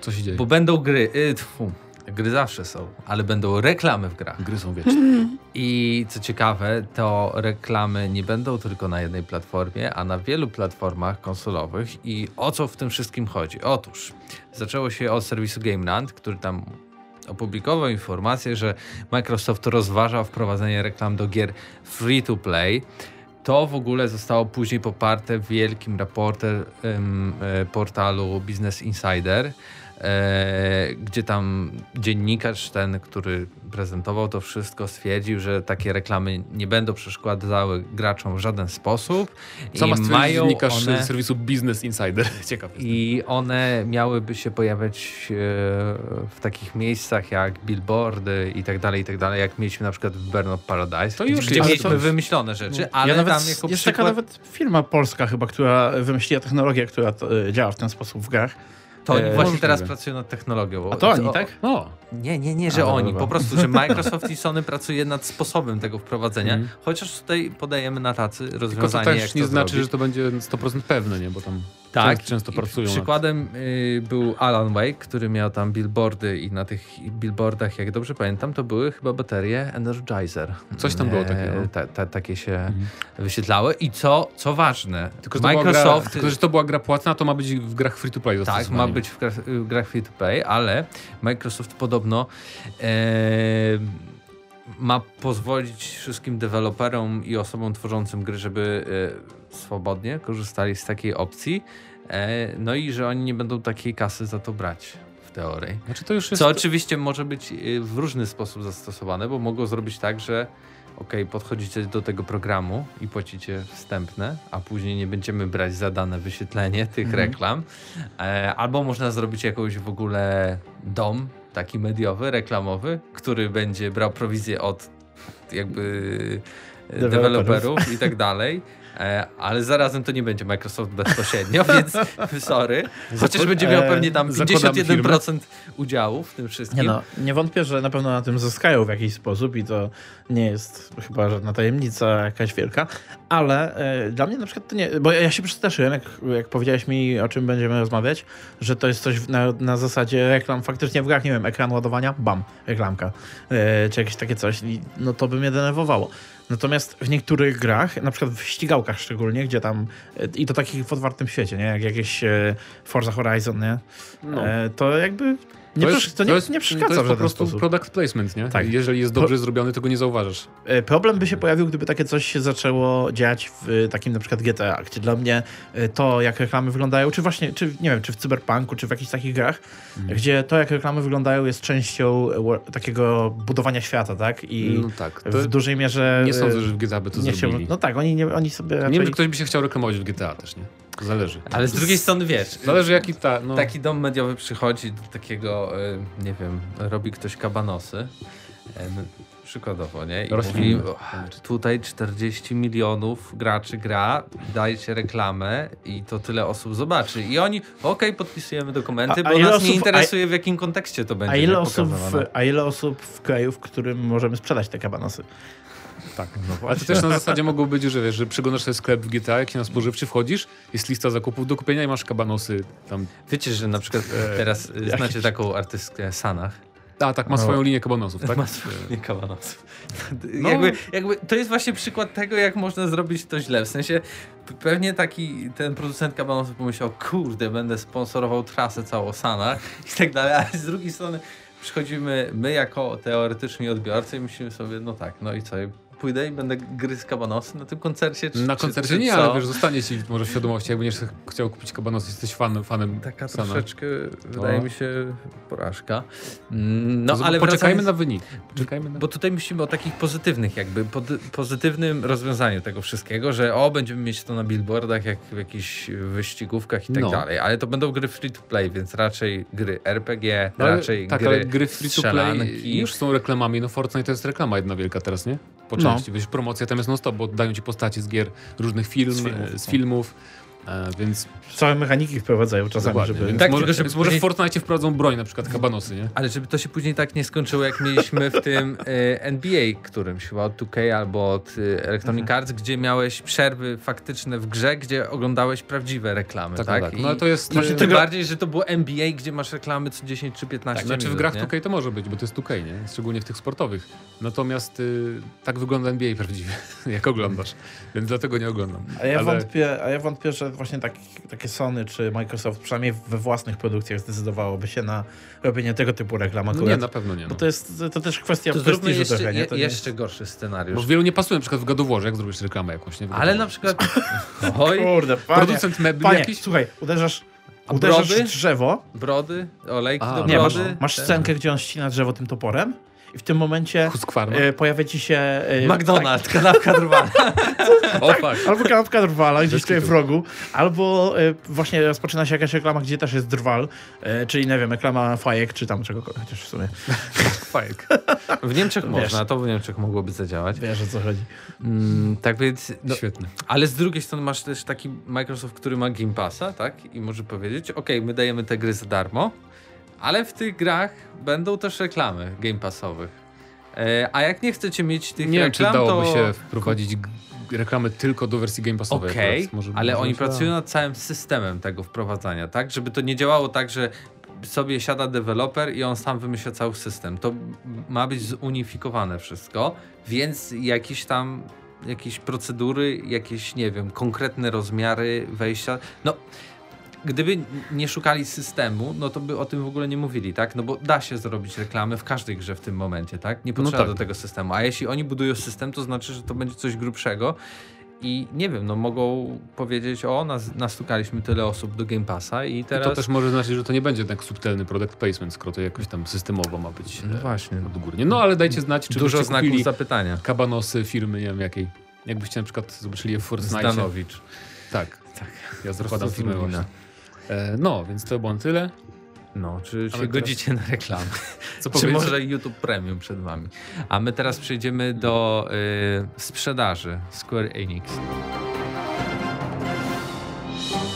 Co się dzieje? Bo będą gry, y, tfu, gry zawsze są, ale będą reklamy w grach. Gry są wieczne. I co ciekawe, to reklamy nie będą tylko na jednej platformie, a na wielu platformach konsolowych. I o co w tym wszystkim chodzi? Otóż zaczęło się od serwisu GameLand, który tam opublikował informację, że Microsoft rozważa wprowadzenie reklam do gier free to play. To w ogóle zostało później poparte wielkim raportem em, e, portalu Business Insider, gdzie tam dziennikarz ten, który prezentował to wszystko, stwierdził, że takie reklamy nie będą przeszkadzały graczom w żaden sposób. Co ma stwierdzić dziennikarz one... z serwisu Business Insider? Ciekaw jestem. I one miałyby się pojawiać e, w takich miejscach jak billboardy i tak dalej, i tak dalej, jak mieliśmy na przykład w Burnout Paradise, To już gdzie jest. mieliśmy to- wymyślone rzeczy, ale ja nawet, tam jako jest przykład... taka nawet firma polska chyba, która wymyśliła technologię, która y, działa w ten sposób w grach. To oni e, właśnie możliwe. teraz pracują nad technologią. A to oni, tak? O, Nie, nie, nie, że A, oni. dobra. Po prostu, że Microsoft i Sony pracuje nad sposobem tego wprowadzenia, Mhm. chociaż tutaj podajemy na tacy tylko to rozwiązanie, też jak nie to znaczy, zrobić. że to będzie 100% pewne, nie? Bo tam Tak, często, często pracują. nad- Przykładem y, był Alan Wake, który miał tam billboardy i na tych billboardach, jak dobrze pamiętam, to były chyba baterie Energizer. Coś tam było E, takiego. Ta, ta, takie się Mhm. wyświetlały. I co, co ważne, Tylko, że Microsoft... gra, tylko, że to była gra płatna, to ma być w grach free to play. Tak, ma być w grach, w grach free to play, ale Microsoft podobno e, ma pozwolić wszystkim deweloperom i osobom tworzącym gry, żeby e, swobodnie korzystali z takiej opcji. E, no i że oni nie będą takiej kasy za to brać w teorii. Znaczy to już jest... Co oczywiście może być y, w różny sposób zastosowane, bo mogą zrobić tak, że ok, podchodzicie do tego programu i płacicie wstępne, a później nie będziemy brać za dane wyświetlenie tych Mhm. reklam. E, albo można zrobić jakąś w ogóle dom taki mediowy, reklamowy, który będzie brał prowizję od jakby e, deweloperów i tak dalej. E, ale zarazem to nie będzie Microsoft bezpośrednio, więc sorry. Chociaż będzie miał e, pewnie tam zakładamy 51% udziału w tym wszystkim. Nie, no, nie wątpię, że na pewno na tym zyskają w jakiś sposób i to nie jest chyba żadna tajemnica jakaś wielka, ale e, dla mnie na przykład to nie, bo ja się przestraszyłem, jak, jak powiedziałeś mi o czym będziemy rozmawiać, że to jest coś na, na zasadzie reklam faktycznie w grach, nie wiem, ekran ładowania, bam, reklamka, czy jakieś takie coś, i, no to by mnie denerwowało. Natomiast w niektórych grach, na przykład w ścigałkach szczególnie, gdzie tam, e, i to takich w otwartym świecie, nie, jak jakieś e, Forza Horizon, nie, No. e, to jakby nie, to, jest, to nie, jest, nie to przeszkadza jest w po prostu sposób. product placement, nie? Tak. Jeżeli jest dobrze zrobiony, to go nie zauważasz. E, Problem by się pojawił, gdyby takie coś się zaczęło dziać w e, takim na przykład GTA, gdzie dla mnie e, to, jak reklamy wyglądają, czy właśnie, czy nie wiem, czy w Cyberpunku, czy w jakichś takich grach, Mhm. gdzie to, jak reklamy wyglądają, jest częścią takiego budowania świata, tak? I No tak. To w dużej mierze... nie sądzę, że w GTA by to nie się. No tak, oni, nie, oni sobie raczej... Nie wiem, czy ktoś by się chciał reklamować w GTA też, nie? Zależy. Ale z drugiej strony wiesz, Zależy jaki ta... No, taki dom mediowy przychodzi do takiego, y, nie wiem, robi ktoś kabanosy, przykładowo, nie? I Rośliny. mówi, "O, tutaj 40 milionów graczy gra, dajcie reklamę i to tyle osób zobaczy. I oni, okej, podpisujemy dokumenty, A- a bo ile nas nie osób- interesuje w jakim kontekście to będzie a ile, nie, osób w, a ile osób w kraju, w którym możemy sprzedać te kabanosy? Tak. Ale to też na zasadzie mogło być, że wiesz, że przeglądasz sobie sklep w GTA, jak się na spożywczy wchodzisz, jest lista zakupów do kupienia i masz kabanosy tam. Wiecie, że na przykład E, teraz y, znacie jakieś- taką artystkę Sanach? A, tak, ma No. swoją linię kabanosów, tak? Ma swoje kabanosów. No. Jakby, jakby to jest właśnie przykład tego, jak można zrobić to źle. W sensie pewnie taki ten producent kabanosów pomyślał, kurde, będę sponsorował trasę całą Sanach i tak dalej, ale z drugiej strony przychodzimy my jako teoretyczni odbiorcy i myślimy sobie, no tak, no i co, pójdę i będę gryzł kabanosy na tym koncercie? Czy, Na czy- koncercie czy nie, co? ale wiesz, zostanie ci może w świadomości, jak będziesz chciał kupić kabanosy, jesteś fanem, fanem Taka Sana. troszeczkę, wydaje mi się, porażka. No, ale poczekajmy wracając- na wynik. Poczekajmy na... Bo tutaj myślimy o takich pozytywnych, jakby pod, pozytywnym rozwiązaniu tego wszystkiego, że o, będziemy mieć to na billboardach, jak w jakichś wyścigówkach i tak No. dalej. Ale to będą gry free to play, więc raczej gry RPG, No, ale- raczej tak, gry, ale gry free to play już są reklamami. No Fortnite to jest reklama jedna wielka teraz, nie? Po No. części. Wiesz, promocja tam jest non stop, bo dają ci postacie z gier, różnych film, Z filmów, filmów, z no. filmów e, więc Całe mechaniki wprowadzają czasami, dokładnie. żeby... Więc Tak, może, tylko żeby może w później- Fortnite wprowadzą broń, na przykład kabanosy, nie? Ale żeby to się później tak nie skończyło, jak mieliśmy w tym e, NBA, którymś chyba od 2K albo od e, Electronic Mhm. Arts, gdzie miałeś przerwy faktyczne w grze, gdzie oglądałeś prawdziwe reklamy, tak? Tak, tak. No ale to jest... Znaczy, Tym bardziej, że to było NBA, gdzie masz reklamy co 10 czy 15 Tak, znaczy minut, w grach nie? 2K to może być, bo to jest 2K, nie? Szczególnie w tych sportowych. Natomiast y, tak wygląda NBA prawdziwie, jak oglądasz. Więc dlatego nie oglądam. A ja, Ale- wątpię, a ja wątpię, że właśnie tak, takie Sony czy Microsoft, przynajmniej we własnych produkcjach zdecydowałoby się na robienie tego typu reklam No akurat. nie, na pewno nie. Bo No. to jest to też kwestia To prestiżu jeszcze, trochę, nie? To nie jeszcze gorszy scenariusz. Bo wielu nie pasuje, na przykład w gadoworze, jak zrobisz reklamę jakąś, nie? Ale na przykład... Oj, Kurde, panie, Producent mebli panie jakiś? słuchaj, uderzasz, A uderzasz brody? drzewo, brody, olejki A, do nie, masz, brody. masz scenkę, gdzie on ścina drzewo tym toporem i w tym momencie e, pojawia ci się... E, McDonald's, kanapka drwala. O, fuck. Tak, albo kanapka drwala gdzieś tutaj w rogu, albo e, właśnie rozpoczyna się jakaś reklama, gdzie też jest drwal, e, czyli nie wiem, reklama fajek, czy tam czegokolwiek, chociaż w sumie Fajek. W Niemczech Wiesz. można, to w Niemczech mogłoby zadziałać. wiesz o co chodzi. Mm, tak więc... No, Świetny. ale z drugiej strony masz też taki Microsoft, który ma Game Passa, tak? I może powiedzieć, ok, my dajemy te gry za darmo, ale w tych grach będą też reklamy Game Passowych. E, a jak nie chcecie mieć tych Nie wiem, czy reklam, dałoby to... się wprowadzić reklamy tylko do wersji Game Passowej. Okej. Może- ale oni pracują nad całym systemem tego wprowadzania, tak? Żeby to nie działało tak, że sobie siada deweloper i on sam wymyśla cały system. To ma być zunifikowane wszystko, więc jakieś tam jakieś procedury, jakieś, nie wiem, konkretne rozmiary wejścia. No, gdyby nie szukali systemu, no to by o tym w ogóle nie mówili, tak? No bo da się zrobić reklamy w każdej grze w tym momencie, tak? Nie potrzeba tak. do tego systemu. A jeśli oni budują system, to znaczy, że to będzie coś grubszego. I nie wiem, no mogą powiedzieć, o, nas, nastukaliśmy tyle osób do Game Passa i I teraz... to też może znaczyć, że to nie będzie tak subtelny product placement, skoro to jakoś tam systemowo ma być No e, właśnie. odgórnie. No ale dajcie znać, czy Dużo znaków zapytania. kabanosy firmy, nie wiem jakiej. Jakbyście na przykład zobaczyli je w Fortnite. Zdanowicz. Tak, Tak. ja zakładam firmę właśnie. E, no, więc to było na tyle. No, czy A się my teraz- godzicie na reklamę? Co Czy może YouTube Premium przed wami? A my teraz przejdziemy do y, sprzedaży Square Enix.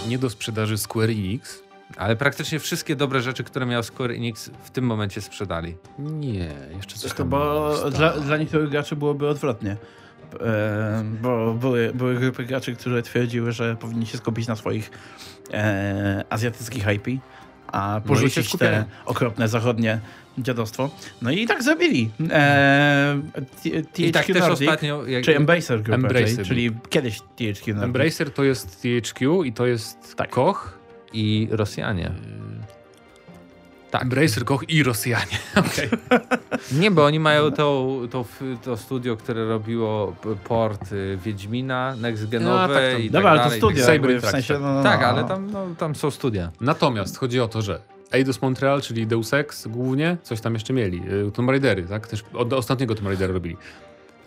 Nie do sprzedaży Square Enix. Ale praktycznie wszystkie dobre rzeczy, które miał Square Enix w tym momencie sprzedali. Nie, jeszcze coś To tam bo dla, dla niektórych graczy byłoby odwrotnie. E, bo były, były grupy graczy, które twierdziły, że powinni się skupić na swoich e, azjatyckich IP, a No porzucić skupiają. te okropne zachodnie dziadostwo. No i tak zrobili. E, THQ I tak też Nordic, ostatnio... Jak, czy Embracer Group Embracer raczej, był. czyli kiedyś THQ Nordic. Embracer to jest THQ i to jest Tak. Koch. I Rosjanie. Tak. Embracer, Koch i Rosjanie. Okej. Nie, bo oni mają to, to, to studio, które robiło port y, Wiedźmina, Next Genowe A, tak, tam- i tak Dobra, ale to studio, Cyber w Interactive. sensie... No, no, Tak, no. ale tam, no, tam są studia. Natomiast chodzi o to, że Eidos Montreal, czyli Deus Ex głównie, coś tam jeszcze mieli. Y, Tomb Raidery, tak? Też od ostatniego Tomb Raidera robili.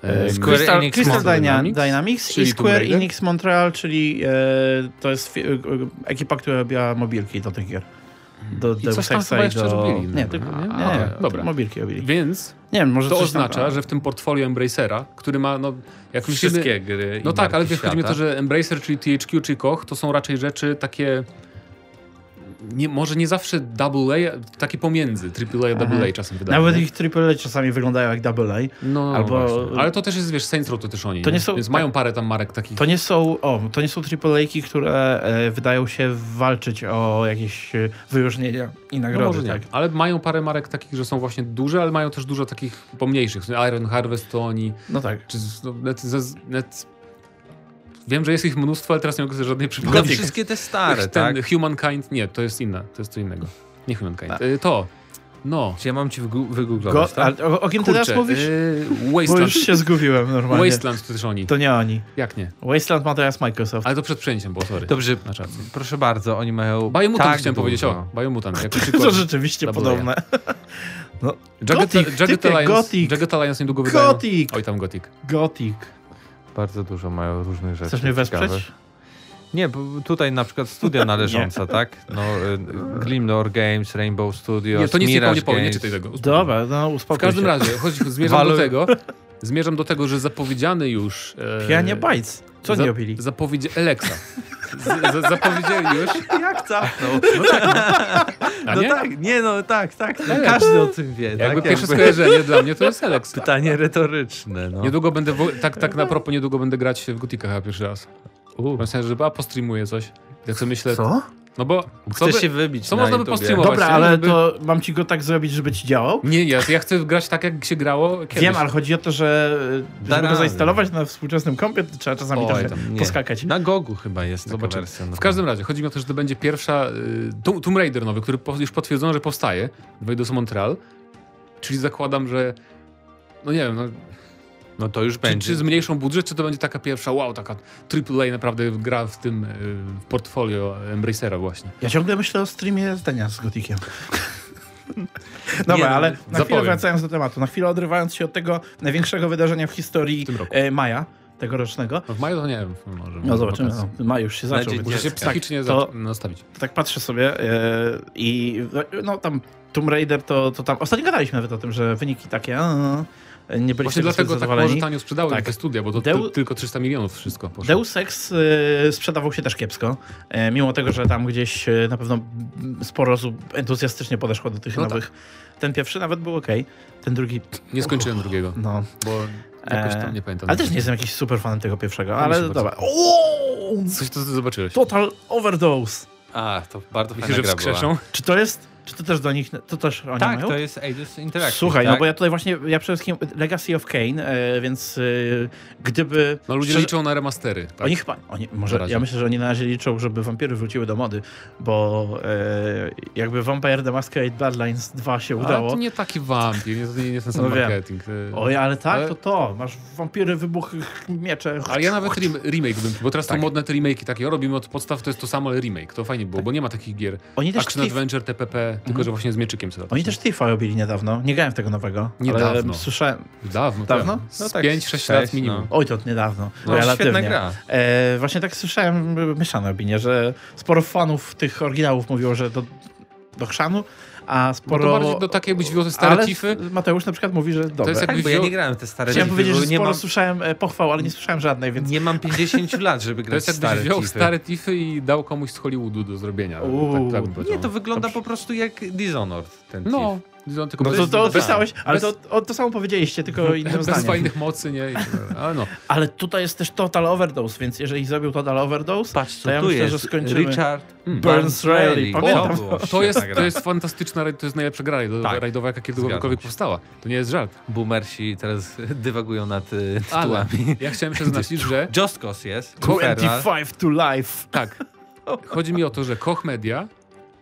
E, Square Crystal, Enix Crystal Dynamics, Dynamics, i Square. Enix Montreal, czyli e, to jest fi- e, ekipa, która robiła mobilki do tych gier. Do I coś Deus tam Exa chyba jeszcze do... robili, Nie, tylko, nie? nie, nie, dobra. mobilki robili. Więc Nie wiem, może to oznacza, tam, że w tym portfolio Embracera, który ma, no, jak myślimy... Wszystkie gry. No tak, ale wiesz, chodzi mi o to, że Embracer, czyli THQ, czy Koch, to są raczej rzeczy takie... Nie, może nie zawsze double A, takie pomiędzy, triple A, double A czasem wydają. Nawet ich AAA czasami wyglądają jak Double A. No, albo- właśnie. Ale to też jest, wiesz, Saints Row to też oni, To nie są- Więc tak. mają parę tam marek takich... To nie są, o, to nie są AAA-ki, które e, wydają się walczyć o jakieś e, wyróżnienia i No nagrody. może nie, tak. ale mają parę marek takich, że są właśnie duże, ale mają też dużo takich pomniejszych. Iron Harvest to oni, No tak. czy no, net, net... Wiem, że jest ich mnóstwo, ale teraz nie mogę sobie żadnej No przypomnieć. wszystkie te stare, Ten tak? Humankind, nie, to jest inne, to jest co innego. Nie Humankind. Tak. Y, To, No. Czy ja mam ci wygooglować, tak? ale o, o kim ty teraz Kurczę, mówisz? yy, Bo Wasteland. już się zgubiłem normalnie. Wasteland to też oni. To nie oni. Jak nie? Wasteland ma teraz Microsoft. Ale to przed przejściem było, sorry. Dobrze, proszę bardzo, oni mają Biomutant tak chciałem dużo. powiedzieć, o, Biomutant. Jako To rzeczywiście podobne. Jagged, Gothic, Jagged, typie, Alliance, Gothic. Jagged Alliance niedługo wydają. Gothic! Oj, tam Gothic. Gothic. Bardzo dużo mają różnych rzeczy Chcesz mnie wesprzeć? ciekawych. Nie, bo tutaj na przykład studia należące, tak? No, y, Glimnor Games, Rainbow Studios, Nie, to nic Mirage nie powiem, nie czytaj tego. Dobra, no W uspokój każdym się. razie, choć zmierzam do tego, zmierzam do tego, że zapowiedziany już... E, Pianie Bites. Co za- nie robili? Zapowiedzi... Alexa. Z, zapowiedzieli już... Jak capnął? A No nie? tak, nie no, tak, tak. No, Alex. każdy o tym wie. Jakby tak? pierwsze skojarzenie dla mnie to jest Alexa. Pytanie retoryczne, no. Niedługo będę, tak, tak na propos, niedługo będę grać w Gotika chyba pierwszy raz. Myślę, że a postreamuję coś. Tak sobie myślę, Co? No bo co, Chcesz by, się wybić co na można by postreamować? Dobra, nie? ale Żeby- to mam ci go tak zrobić, żeby ci działał? Nie, ja, ja chcę grać tak, jak się grało kiedyś. Wiem, ale chodzi o to, że Da żeby go zainstalować na współczesnym kompie, to trzeba czasami Oj, trochę tam nie. poskakać. Na Gogu chyba jest taka Zobaczymy. wersja. no W każdym razie, chodzi mi o to, że to będzie pierwsza y, Tomb Raider nowy, który po, już potwierdzono, że powstaje w Eidos Montreal. Czyli zakładam, że no nie wiem, no, No to już czy, będzie. czy zmniejszą budżet, czy to będzie taka pierwsza, wow, taka AAA naprawdę gra w tym y, w portfolio Embracera właśnie. Ja ciągle myślę o streamie zdania z Gotikiem. Dobra, Nie, no, ale na chwilę zapowiem. wracając do tematu, na chwilę odrywając się od tego największego wydarzenia w historii W e, maja tegorocznego. No w maju to nie wiem, może. No zobaczymy, no, maj już się zaczął. Muszę się psychicznie to- za- nastawić. to tak patrzę sobie e, i no tam Tomb Raider to, to tam... Ostatnio gadaliśmy nawet o tym, że wyniki takie... A, nie byliście Właśnie dlatego tak może tanio sprzedały Tak. te studia, bo to Deu- ty, tylko 300 milionów wszystko poszło. Deus Ex e, sprzedawał się też kiepsko, e, mimo tego, że tam gdzieś e, na pewno sporo osób entuzjastycznie podeszło do tych No nowych. Ten pierwszy nawet był ok, ten drugi, Nie skończyłem drugiego, no. bo jakoś tam nie pamiętam. Ale też nie jestem jakiś super fanem tego pierwszego, ale dobra. podoba. O! Coś to ty zobaczyłeś. Total Overdose. A, to bardzo fajna że gra była. wskrzeszą? Czy to jest, czy to też do nich, to też oni Tak, mają? to jest Eidos Interactive. Słuchaj, tak? no bo ja tutaj właśnie, ja przede wszystkim Legacy of Kane, e, więc e, gdyby... No ludzie szczerze- liczą na remastery. Tak? Oni chyba, oni, może, ja myślę, że oni na razie liczą, żeby wampiry wróciły do mody, bo e, jakby Vampire the Masquerade Bloodlines 2 się Ale udało. to nie taki wampir, nie, to nie jest ten sam No marketing. Oj, ale tak, Ale- to to. Masz wampiry, wybuchy, miecze. Ale ja nawet rem- remake bym, bo teraz Tak. są modne te remake'i takie, robimy od podstaw, to jest to samo, ale remake. To fajnie było, bo nie ma takich gier. Oni też, Action Adventure, TPP, tylko że właśnie z mieczykiem sobie oni też Thiefa robili niedawno. Nie grałem w tego nowego. Niedawno. Ale słyszałem. Dawno. Dawno? tak. Z No tak, 5-6 sześć, lat minimum. no. Oj, to niedawno. No, relatywnie. świetna gra. E, właśnie tak słyszałem mieszane opinie, że sporo fanów tych oryginałów mówiło, że do, do chrzanu, a Bo sporo... to bardziej do takiej, jakbyś wziął te stare ale tify. Mateusz na przykład mówi, że dobre. jest jak- Tak, bo ja nie grałem te stare Chciałem Tify, powiedzieć, bo że nie sporo mam, słyszałem e, pochwał, ale nie słyszałem żadnej, więc... nie mam 50 lat, żeby To grać jest w stare jakbyś wziął Tify. stare tify i dał komuś z Hollywoodu do zrobienia. Uuu. Tak, tak. Nie, to wygląda po prostu jak Dishonored, ten No, Tylko No bez, to, to bez, opisałeś, ale bez- to, o, to samo powiedzieliście, tylko innym bez zdaniem. fajnych mocy, nie? I- Ale no. Ale tutaj jest też Total Overdose, więc jeżeli zrobił Total Overdose, Patrz, co to ja tu myślę, jest. że skończymy... Richard Hmm. Burns Rally. Pamiętam. było To jest, to jest fantastyczna, rajd- to jest najlepsza gra rajdo- Tak. rajdowa, jaka kiedykolwiek powstała. To nie jest żart. Boomersi teraz dywagują nad y, Ale tytułami. ja chciałem jeszcze zaznaczyć, że Just Cause jest. Ferrari. 25 to life. tak, chodzi mi o to, że Koch Media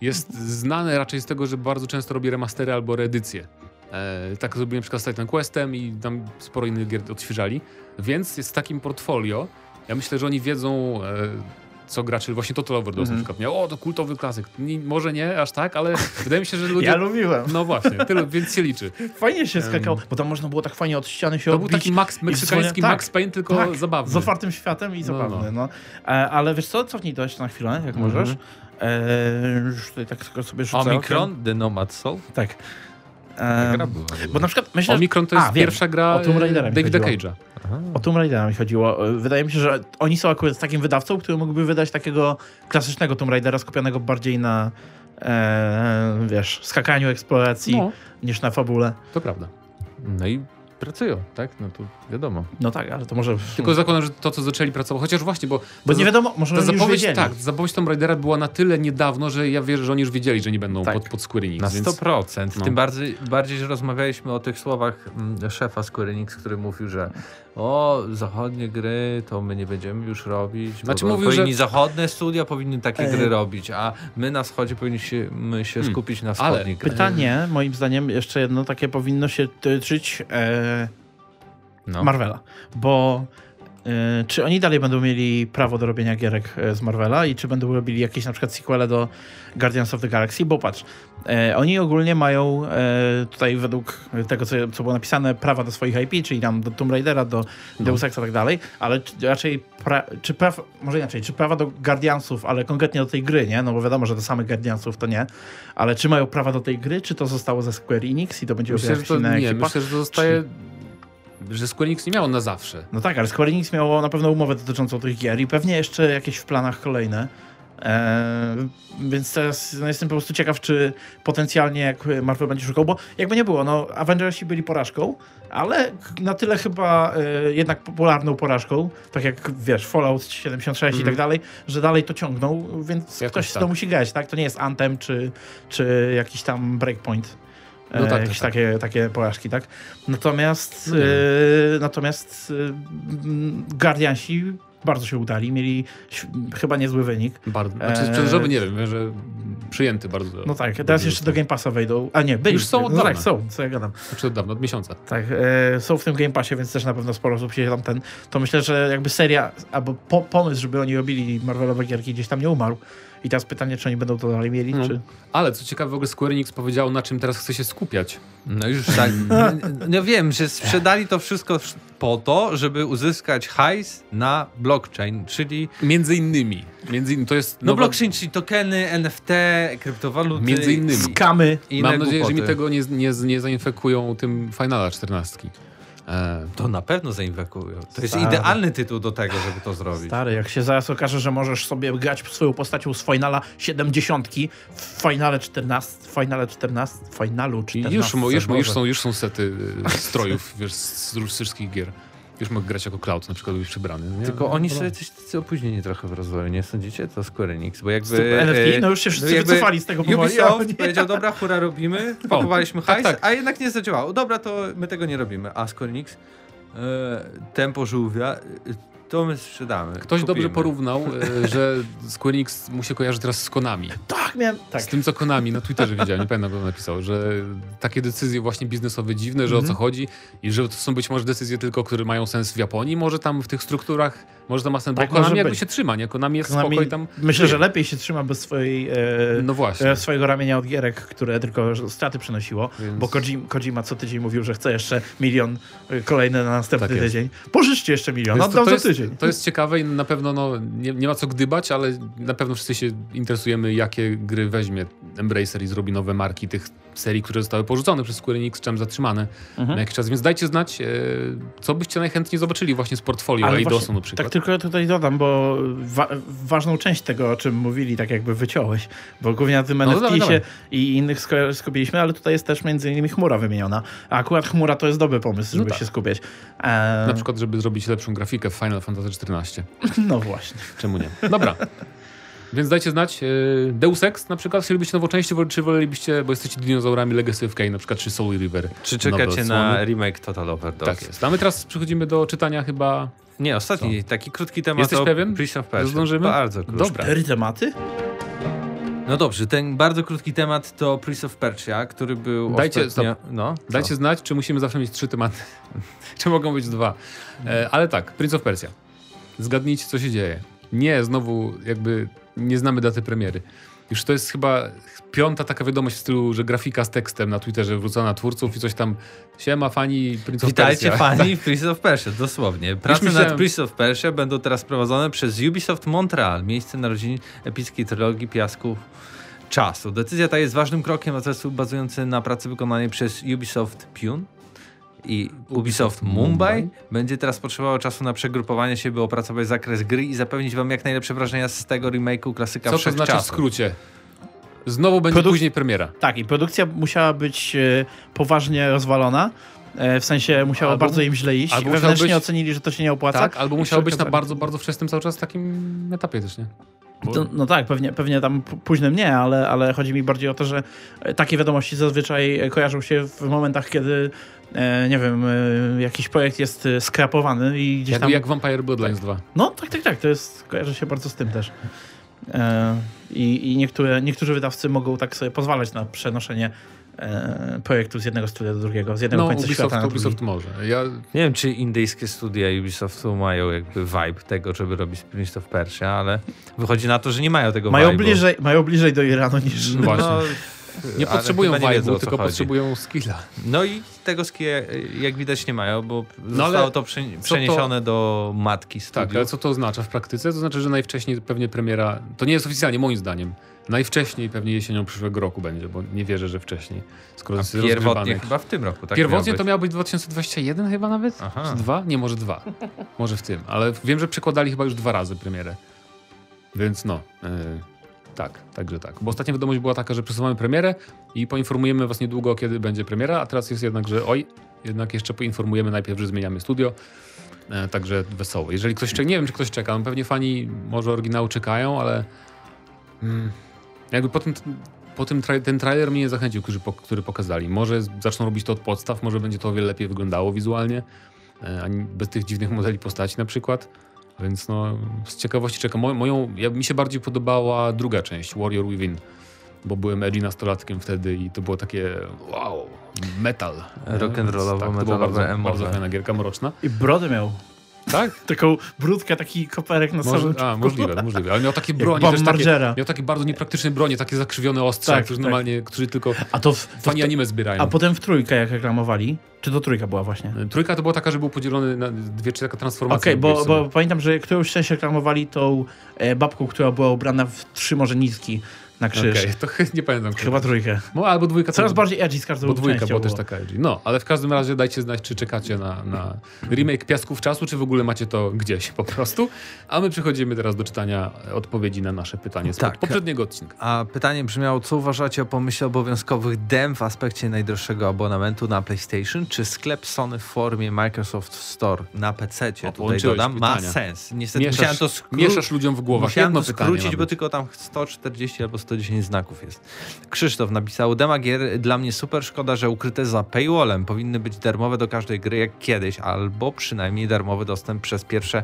jest znane raczej z tego, że bardzo często robi remastery albo reedycje. E, tak zrobiłem na przykład z Titan Questem i tam sporo innych gier odświeżali, więc jest w takim portfolio. Ja myślę, że oni wiedzą, e, co gracze, właśnie Total Overdose Mhm. na przykład miał, o to kultowy klasyk. Nie, może nie aż tak, ale wydaje mi się, że ludzie... Ja lubiłem. No właśnie, tyle, więc się liczy. Fajnie się skakało, bo tam można było tak fajnie od ściany się To był taki Max, meksykański dzwonia- Max Payne, tylko tak, zabawny. Z otwartym światem i No, zabawny, no. E, ale wiesz co, cofnij to jeszcze na chwilę, jak Mhm. możesz. E, już tutaj tak tylko sobie rzucę Omicron, okiem. The Nomad Soul. Tak. Ta E, gra była. bo na przykład myślę, że Omikron to jest A, wiem. pierwsza gra O Tomb Raidera e, mi Davida chodziło. Cage'a. O Tomb Raidera mi chodziło. E, Wydaje mi się, że oni są akurat takim wydawcą, który mógłby wydać takiego klasycznego Tomb Raidera skupionego bardziej na e, wiesz, skakaniu, eksploracji No, niż na fabule. to prawda. No i pracują, tak? No to wiadomo. No tak, ale to może... Tylko zakładam, że to, co zaczęli pracować, chociaż właśnie, bo bo nie wiadomo, może ta oni już zapowiedź, wiedzieli. tak, zapowiedź Tomb Raidera była na tyle niedawno, że ja wierzę, że oni już wiedzieli, że nie będą Tak. pod, pod Square Enix, Na więc 100%. no. Tym bardziej, bardziej, że rozmawialiśmy o tych słowach mm, szefa Square Enix, który mówił, że o, zachodnie gry to my nie będziemy już robić. bo Znaczy to mówił, powinni że- zachodnie studia powinny takie E. gry robić, a my na wschodzie powinniśmy się Hmm. skupić na Ale wschodnich grach. Pytanie, moim zdaniem, jeszcze jedno takie powinno się tyczyć e, No. Marvela, bo czy oni dalej będą mieli prawo do robienia gierek e, z Marvela i czy będą robili jakieś na przykład sequele do Guardians of the Galaxy? Bo patrz, e, oni ogólnie mają e, tutaj według tego, co, co było napisane, prawa do swoich IP, czyli tam do Tomb Raidera, do Deus Exa i tak dalej, ale czy, raczej, pra, czy praw, może inaczej, czy prawa do Guardiansów, ale konkretnie do tej gry, nie? No bo wiadomo, że do samych Guardiansów to nie, ale czy mają prawa do tej gry, czy to zostało ze Square Enix i to będzie Myślę, że to, nie, ekipa? myślę, że to zostaje... Że Square Enix nie miało na zawsze. No tak, ale Square Enix miało na pewno umowę dotyczącą tych gier i pewnie jeszcze jakieś w planach kolejne. Eee, więc teraz no, jestem po prostu ciekaw, czy potencjalnie jak Marvel będzie szukał, bo jakby nie było, no Avengersi byli porażką, ale na tyle chyba e, jednak popularną porażką, tak jak wiesz, Fallout 76 i Mhm. tak dalej, że dalej to ciągną, więc Jakoś ktoś tak. to musi grać, tak? To nie jest Anthem czy, czy jakiś tam Breakpoint. No tak, tak, jakieś tak. Takie, takie porażki, tak? Natomiast, No e, natomiast e, mm, Guardiansi bardzo się udali, mieli chyba niezły wynik. Bardzo. Znaczy Eee. sprzedażowy nie wiem, że przyjęty bardzo. No tak, teraz jeszcze do. Game Passa wejdą. A nie, byli. Już są od no dawna. tak, są, co ja gadam. Znaczy od dawna, od miesiąca. Tak, e, są w tym Game Passie, więc też na pewno sporo osób się tam ten. To myślę, że jakby seria, albo po, pomysł, żeby oni robili Marvelowe gierki gdzieś tam nie umarł. I teraz pytanie, czy oni będą to dalej mieli, No. czy... Ale co ciekawe, w ogóle Square Enix powiedział, na czym teraz chce się skupiać. No już tak. No wiem, że sprzedali to wszystko po to, żeby uzyskać hajs na blockchain, czyli Między innymi. Między innymi to jest no nowa- blockchain, czyli tokeny, NFT, kryptowaluty. Między innymi. Skamy. i Mam nadzieję, że mi głupoty. tego nie, nie, nie zainfekują tym Finala 14. E, To na pewno zainwestują. To jest Stary. idealny tytuł do tego, żeby to zrobić. Stary, jak się zaraz okaże, że możesz sobie grać swoją postacią z finala 70 w finale 14, w finale 14, w finalu i 14. już, mo- już, Boże. już, są, już są sety e, strojów wiesz, z, z wszystkich gier. Już mogę grać jako Cloud, na przykład być przebrany. Nie? Tylko oni No, sobie coś tacy opóźnieni trochę w rozwoju, nie sądzicie? To Square Enix, bo jakby... Tym NFT? e, No już się wszyscy jakby wycofali z tego powoli. Ubisoft nie. powiedział, dobra, hura robimy, pakowaliśmy tak, hajs, tak. a jednak nie zadziałało. Dobra, to my tego nie robimy. A Square Enix, e, tempo żółwia, e, to my sprzedamy. Ktoś kupimy. dobrze porównał, e, że Square Enix mu się kojarzy teraz z Konami. Tak, miałem, tak. Z tym, co Konami na Twitterze widziałem, nie pamiętam, kto to napisał, że takie decyzje właśnie biznesowe dziwne, że o co Mhm. chodzi i że to są być może decyzje tylko, które mają sens w Japonii, może tam w tych strukturach, może to ma sens, Tak bo Konami jakby być. się trzyma, nie? Konami jest Konami- spoko tam... Myślę, że lepiej się trzyma bez swojej, e, No właśnie. e, swojego ramienia od gierek, które tylko straty przynosiło. Więc- Bo Kojima, Kojima co tydzień mówił, że chce jeszcze milion e, kolejny na następny Tak jest. tydzień. Pożyczcie jeszcze milion, Więc oddam to, za jest, tydzień. to jest ciekawe i na pewno no, nie, nie ma co gdybać, ale na pewno wszyscy się interesujemy, jakie gry weźmie Embracer i zrobi nowe marki tych serii, które zostały porzucone przez Square Enix, czym zatrzymane Mhm. na jakiś czas. Więc dajcie znać, e, co byście najchętniej zobaczyli właśnie z portfolio Ale Eidosu na przykład. Tak tylko tutaj dodam, bo wa ważną część tego, o czym mówili, tak jakby wyciąłeś, bo głównie na tym No, NFT się dawaj. i innych skupiliśmy, ale tutaj jest też między innymi chmura wymieniona. A akurat chmura to jest dobry pomysł, No żeby tak. się skupiać. E, Na przykład, żeby zrobić lepszą grafikę w Final Fantasy XIV. No właśnie. Czemu nie? Dobra. Więc dajcie znać. e, Deus Ex na przykład, chcielibyście nową część, czy wolelibyście, bo jesteście dinozaurami Legacy of Kain, na przykład, czy Soul River. Czy czekacie na remake Total Overdose? Tak jest. A my teraz przechodzimy do czytania chyba... Nie, ostatni, taki krótki temat Jesteś o pewien, Prince of Persia. zdążymy? Bardzo krótki. Dobra. Cztery tematy? No dobrze, ten bardzo krótki temat to Prince of Persia, który był Dajcie- ostatnio... No, co? Dajcie znać, czy musimy zawsze mieć trzy tematy. czy mogą być dwa. E, ale tak, Prince of Persia. Zgadnijcie, co się dzieje. Nie, znowu jakby nie znamy daty premiery. Już to jest chyba piąta taka wiadomość w stylu, że grafika z tekstem na Twitterze wrzucona na twórców i coś tam siema fani Prince of Witajcie Persia. fani Prince of Persia, dosłownie. Prace nad Prince of Persia będą teraz prowadzone przez Ubisoft Montreal, miejsce narodzin epickiej trylogii Piasków Czasu. Decyzja ta jest ważnym krokiem procesu bazujący na pracy wykonanej przez Ubisoft Pune i Ubisoft Mumbai. Mumbai. Będzie teraz potrzebowało czasu na przegrupowanie się, by opracować zakres gry i zapewnić wam jak najlepsze wrażenia z tego remake'u klasyka Co to znaczy w skrócie? Znowu będzie Produk- później premiera. Tak, i produkcja musiała być e, poważnie rozwalona. E, w sensie musiało Albo- bardzo im źle iść. albo Wewnętrznie być- ocenili, że to się nie opłaca. Tak, albo musiało być na bardzo, bardzo wczesnym cały czas takim etapie też, nie? To, no tak, pewnie, pewnie tam późnym nie, ale, ale chodzi mi bardziej o to, że e, takie wiadomości zazwyczaj kojarzą się w momentach, kiedy e, nie wiem, e, jakiś projekt jest skrapowany i gdzieś jak, tam... jak Vampire Bloodlines 2. No tak, tak, tak, to jest, kojarzy się bardzo z tym też. E, I i niektóre, niektórzy wydawcy mogą tak sobie pozwalać na przenoszenie e, projektu z jednego studia do drugiego, z jednego No, końca Ubisoft, świata na drugi. Ubisoft może. Ja, Nie wiem, czy indyjskie studia Ubisoftu mają jakby vibe tego, żeby robić Prince of Persia, ale wychodzi na to, że nie mają tego Mają vibe'u. bliżej, mają bliżej do Iranu niż... No właśnie. Nie potrzebują vibe'u, tylko chodzi. potrzebują skilla. No i tego skilla jak widać nie mają, bo No zostało to prze- przeniesione do matki Tak, studiów. ale co to oznacza w praktyce? To znaczy, że najwcześniej pewnie premiera, to nie jest oficjalnie moim zdaniem, najwcześniej pewnie jesienią przyszłego roku będzie, bo nie wierzę, że wcześniej. Skoro jest Pierwotnie chyba w tym roku, tak? Pierwotnie to miało być 2021 chyba nawet? Aha. Czy dwa? Nie, może dwa. może w tym, ale wiem, że przekładali chyba już dwa razy premierę. Więc no, yy, tak, także tak. Bo ostatnia wiadomość była taka, że przesuwamy premierę i poinformujemy was niedługo, kiedy będzie premiera, a teraz jest jednak, że oj, jednak jeszcze poinformujemy najpierw, że zmieniamy studio. E, także wesoło. Jeżeli ktoś czeka, nie wiem, czy ktoś czeka, no pewnie fani może oryginału czekają, ale mm, jakby po tym, po tym tra- ten trailer mnie nie zachęcił, który, który pokazali. Może zaczną robić to od podstaw, może będzie to o wiele lepiej wyglądało wizualnie, e, ani bez tych dziwnych modeli postaci na przykład. Więc no, z ciekawości czekam. Mo, moją, ja, mi się bardziej podobała druga część, Warrior Within, bo byłem edgy nastolatkiem wtedy i to było takie wow, metal. nie? Rock'n'rollowo, tak, to była metalowe, bardzo, bardzo fajna gierka, mroczna. I brodę miał. Tak? Taką brudkę, taki koperek na samym Może, a, czubku. możliwe, możliwe. Ale miał takie bronie też takie, miał takie bardzo niepraktyczne bronie, takie zakrzywione ostrza, Tak, którzy tak. normalnie, którzy tylko A to, w, to fani anime zbierają. A potem w trójkę jak reklamowali, czy to trójka była właśnie? Trójka to była taka, że był podzielony na dwie, czy taka Okej, transformacja. bo, bo pamiętam, że którąś część reklamowali tą e, babką, która była ubrana w trzy może nizki na krzyż. Okej, to ch- nie pamiętam. Chyba trójkę. No, albo dwójka. Coraz to, bardziej edgy z każdą Bo dwójka była też taka edgy. No, ale w każdym razie dajcie znać, czy czekacie na, na remake Piasków Czasu, czy w ogóle macie to gdzieś po prostu. A my przechodzimy teraz do czytania odpowiedzi na nasze pytanie z Tak. poprzedniego odcinka. A pytanie brzmiało, co uważacie o pomyśle obowiązkowych dem w aspekcie najdroższego abonamentu na PlayStation? Czy sklep Sony w formie Microsoft Store na PC, tutaj dodam, ma pytania. sens? Niestety musiałem Mieszasz, to skró- mieszasz ludziom w głowach. Musiałem Jedno to skrócić, ma bo tylko tam 140 albo 110 znaków jest. Krzysztof napisał, demagier dla mnie super szkoda, że ukryte za paywallem. Powinny być darmowe do każdej gry jak kiedyś, albo przynajmniej darmowy dostęp przez pierwsze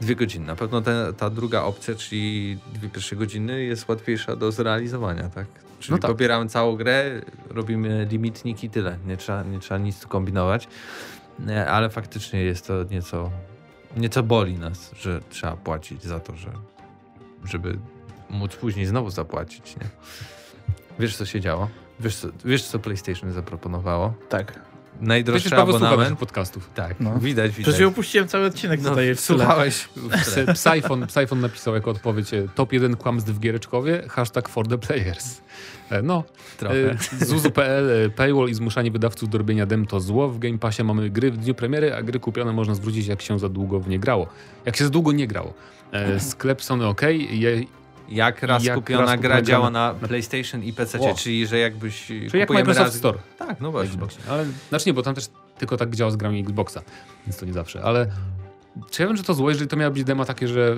dwie godziny. Na pewno te, ta druga opcja, czyli dwie pierwsze godziny jest łatwiejsza do zrealizowania, tak? Czyli No tak. pobieramy całą grę, robimy limitnik i tyle. Nie trzeba, nie trzeba nic tu kombinować. Nie, Ale faktycznie jest to nieco, nieco boli nas, że trzeba płacić za to, że, żeby móc później znowu zapłacić. Nie? Wiesz, co się działo? Wiesz, co, wiesz, co PlayStation zaproponowało? Tak. Najdroższy naszych abonament. podcastów. Tak, No. widać, widać. Przecież ja upuściłem cały odcinek no, tutaj słuchałeś. Psy- Psyphon, Psyphon napisał jako odpowiedź e, top 1 kłamstw w Giereczkowie, hashtag for the players. E, No, Trochę. e, Zuzu.pl, paywall i zmuszanie wydawców do robienia dem to zło. W Game Passie mamy gry w dniu premiery, a gry kupione można zwrócić jak się za długo w nie grało. Jak się za długo nie grało. Sklep Sony OK, Jak raz Jak kupiona raz gra działa gra na PlayStation i PC, Wow. czyli że jakbyś czyli jak Microsoft raz... Store. Tak, no na właśnie. Ale, znaczy nie, bo tam też tylko tak działa z grami Xboxa, więc to nie zawsze. Ale czy ja wiem, że to złe, jeżeli to miało być demo takie, że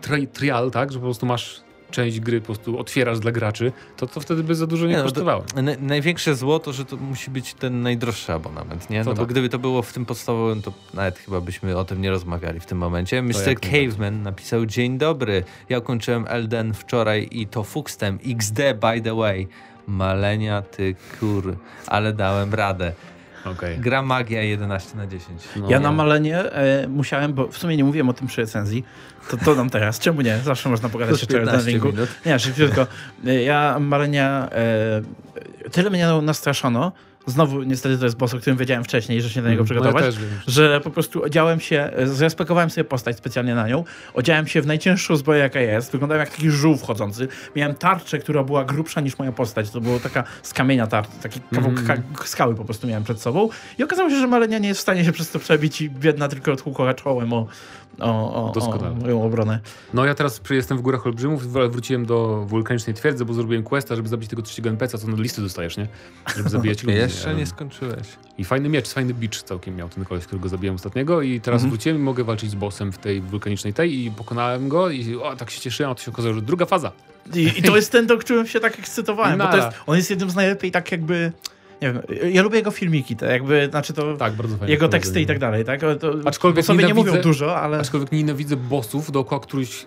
tri trial, tak, że po prostu masz część gry, po prostu otwierasz dla graczy, to to wtedy by za dużo nie, Nie, no, kosztowało. Na, największe zło to, że to musi być ten najdroższy abonament, nie? To No bo tak. gdyby to było w tym podstawowym, to nawet chyba byśmy o tym nie rozmawiali w tym momencie. Mr. jak najbardziej. Caveman napisał Dzień dobry, ja ukończyłem Elden wczoraj i to fukstem. XD by the way. Malenia ty kur, ale dałem radę. Okej. Gra magia 11 na 10. No. Ja na malenie e, musiałem, bo w sumie nie mówiłem o tym przy recenzji, to to dam teraz. Czemu nie? Zawsze można pogadać o Elden 15 Ringu. minut. Nie, szybciutko. E, Ja malenia, e, tyle mnie nastraszono, znowu niestety to jest boss, o którym wiedziałem wcześniej, że się na niego No, przygotować. ja też wiem. że po prostu odziałem się, zrespekowałem sobie postać specjalnie na nią, odziałem się w najcięższą zbroję jaka jest, wyglądałem jak taki żółw chodzący, miałem tarczę, która była grubsza niż moja postać, to było taka z kamienia tarcza, taki kawał Mhm. ka- skały po prostu miałem przed sobą i okazało się, że Malenia nie jest w stanie się przez to przebić i biedna tylko odhukała czołem o, o, o, Doskonale. o moją obronę. No ja teraz jestem w Górach Olbrzymów, wr- wrzuciłem do wulkanicznej twierdzy, bo zrobiłem questa, żeby zabić tego trzeciego NPC, co na listy dostajesz, nie? Żeby zabijać ludzi. Jeszcze nie skończyłeś. I fajny miecz, fajny bicz całkiem miał ten koleś, którego zabiłem ostatniego i teraz Mhm. wróciłem i mogę walczyć z bossem w tej wulkanicznej tej i pokonałem go i o, tak się cieszyłem, a to się okazało, że druga faza. I, I to jest ten, do którym się tak ekscytowałem, bo to Nara. jest, on jest jednym z najlepiej tak jakby, nie wiem, ja lubię jego filmiki, te jakby, znaczy to Tak, bardzo fajnie. jego teksty i tak dalej, tak? To, Aczkolwiek sobie nie mówią dużo, ale Aczkolwiek nienawidzę bossów, dookoła któryś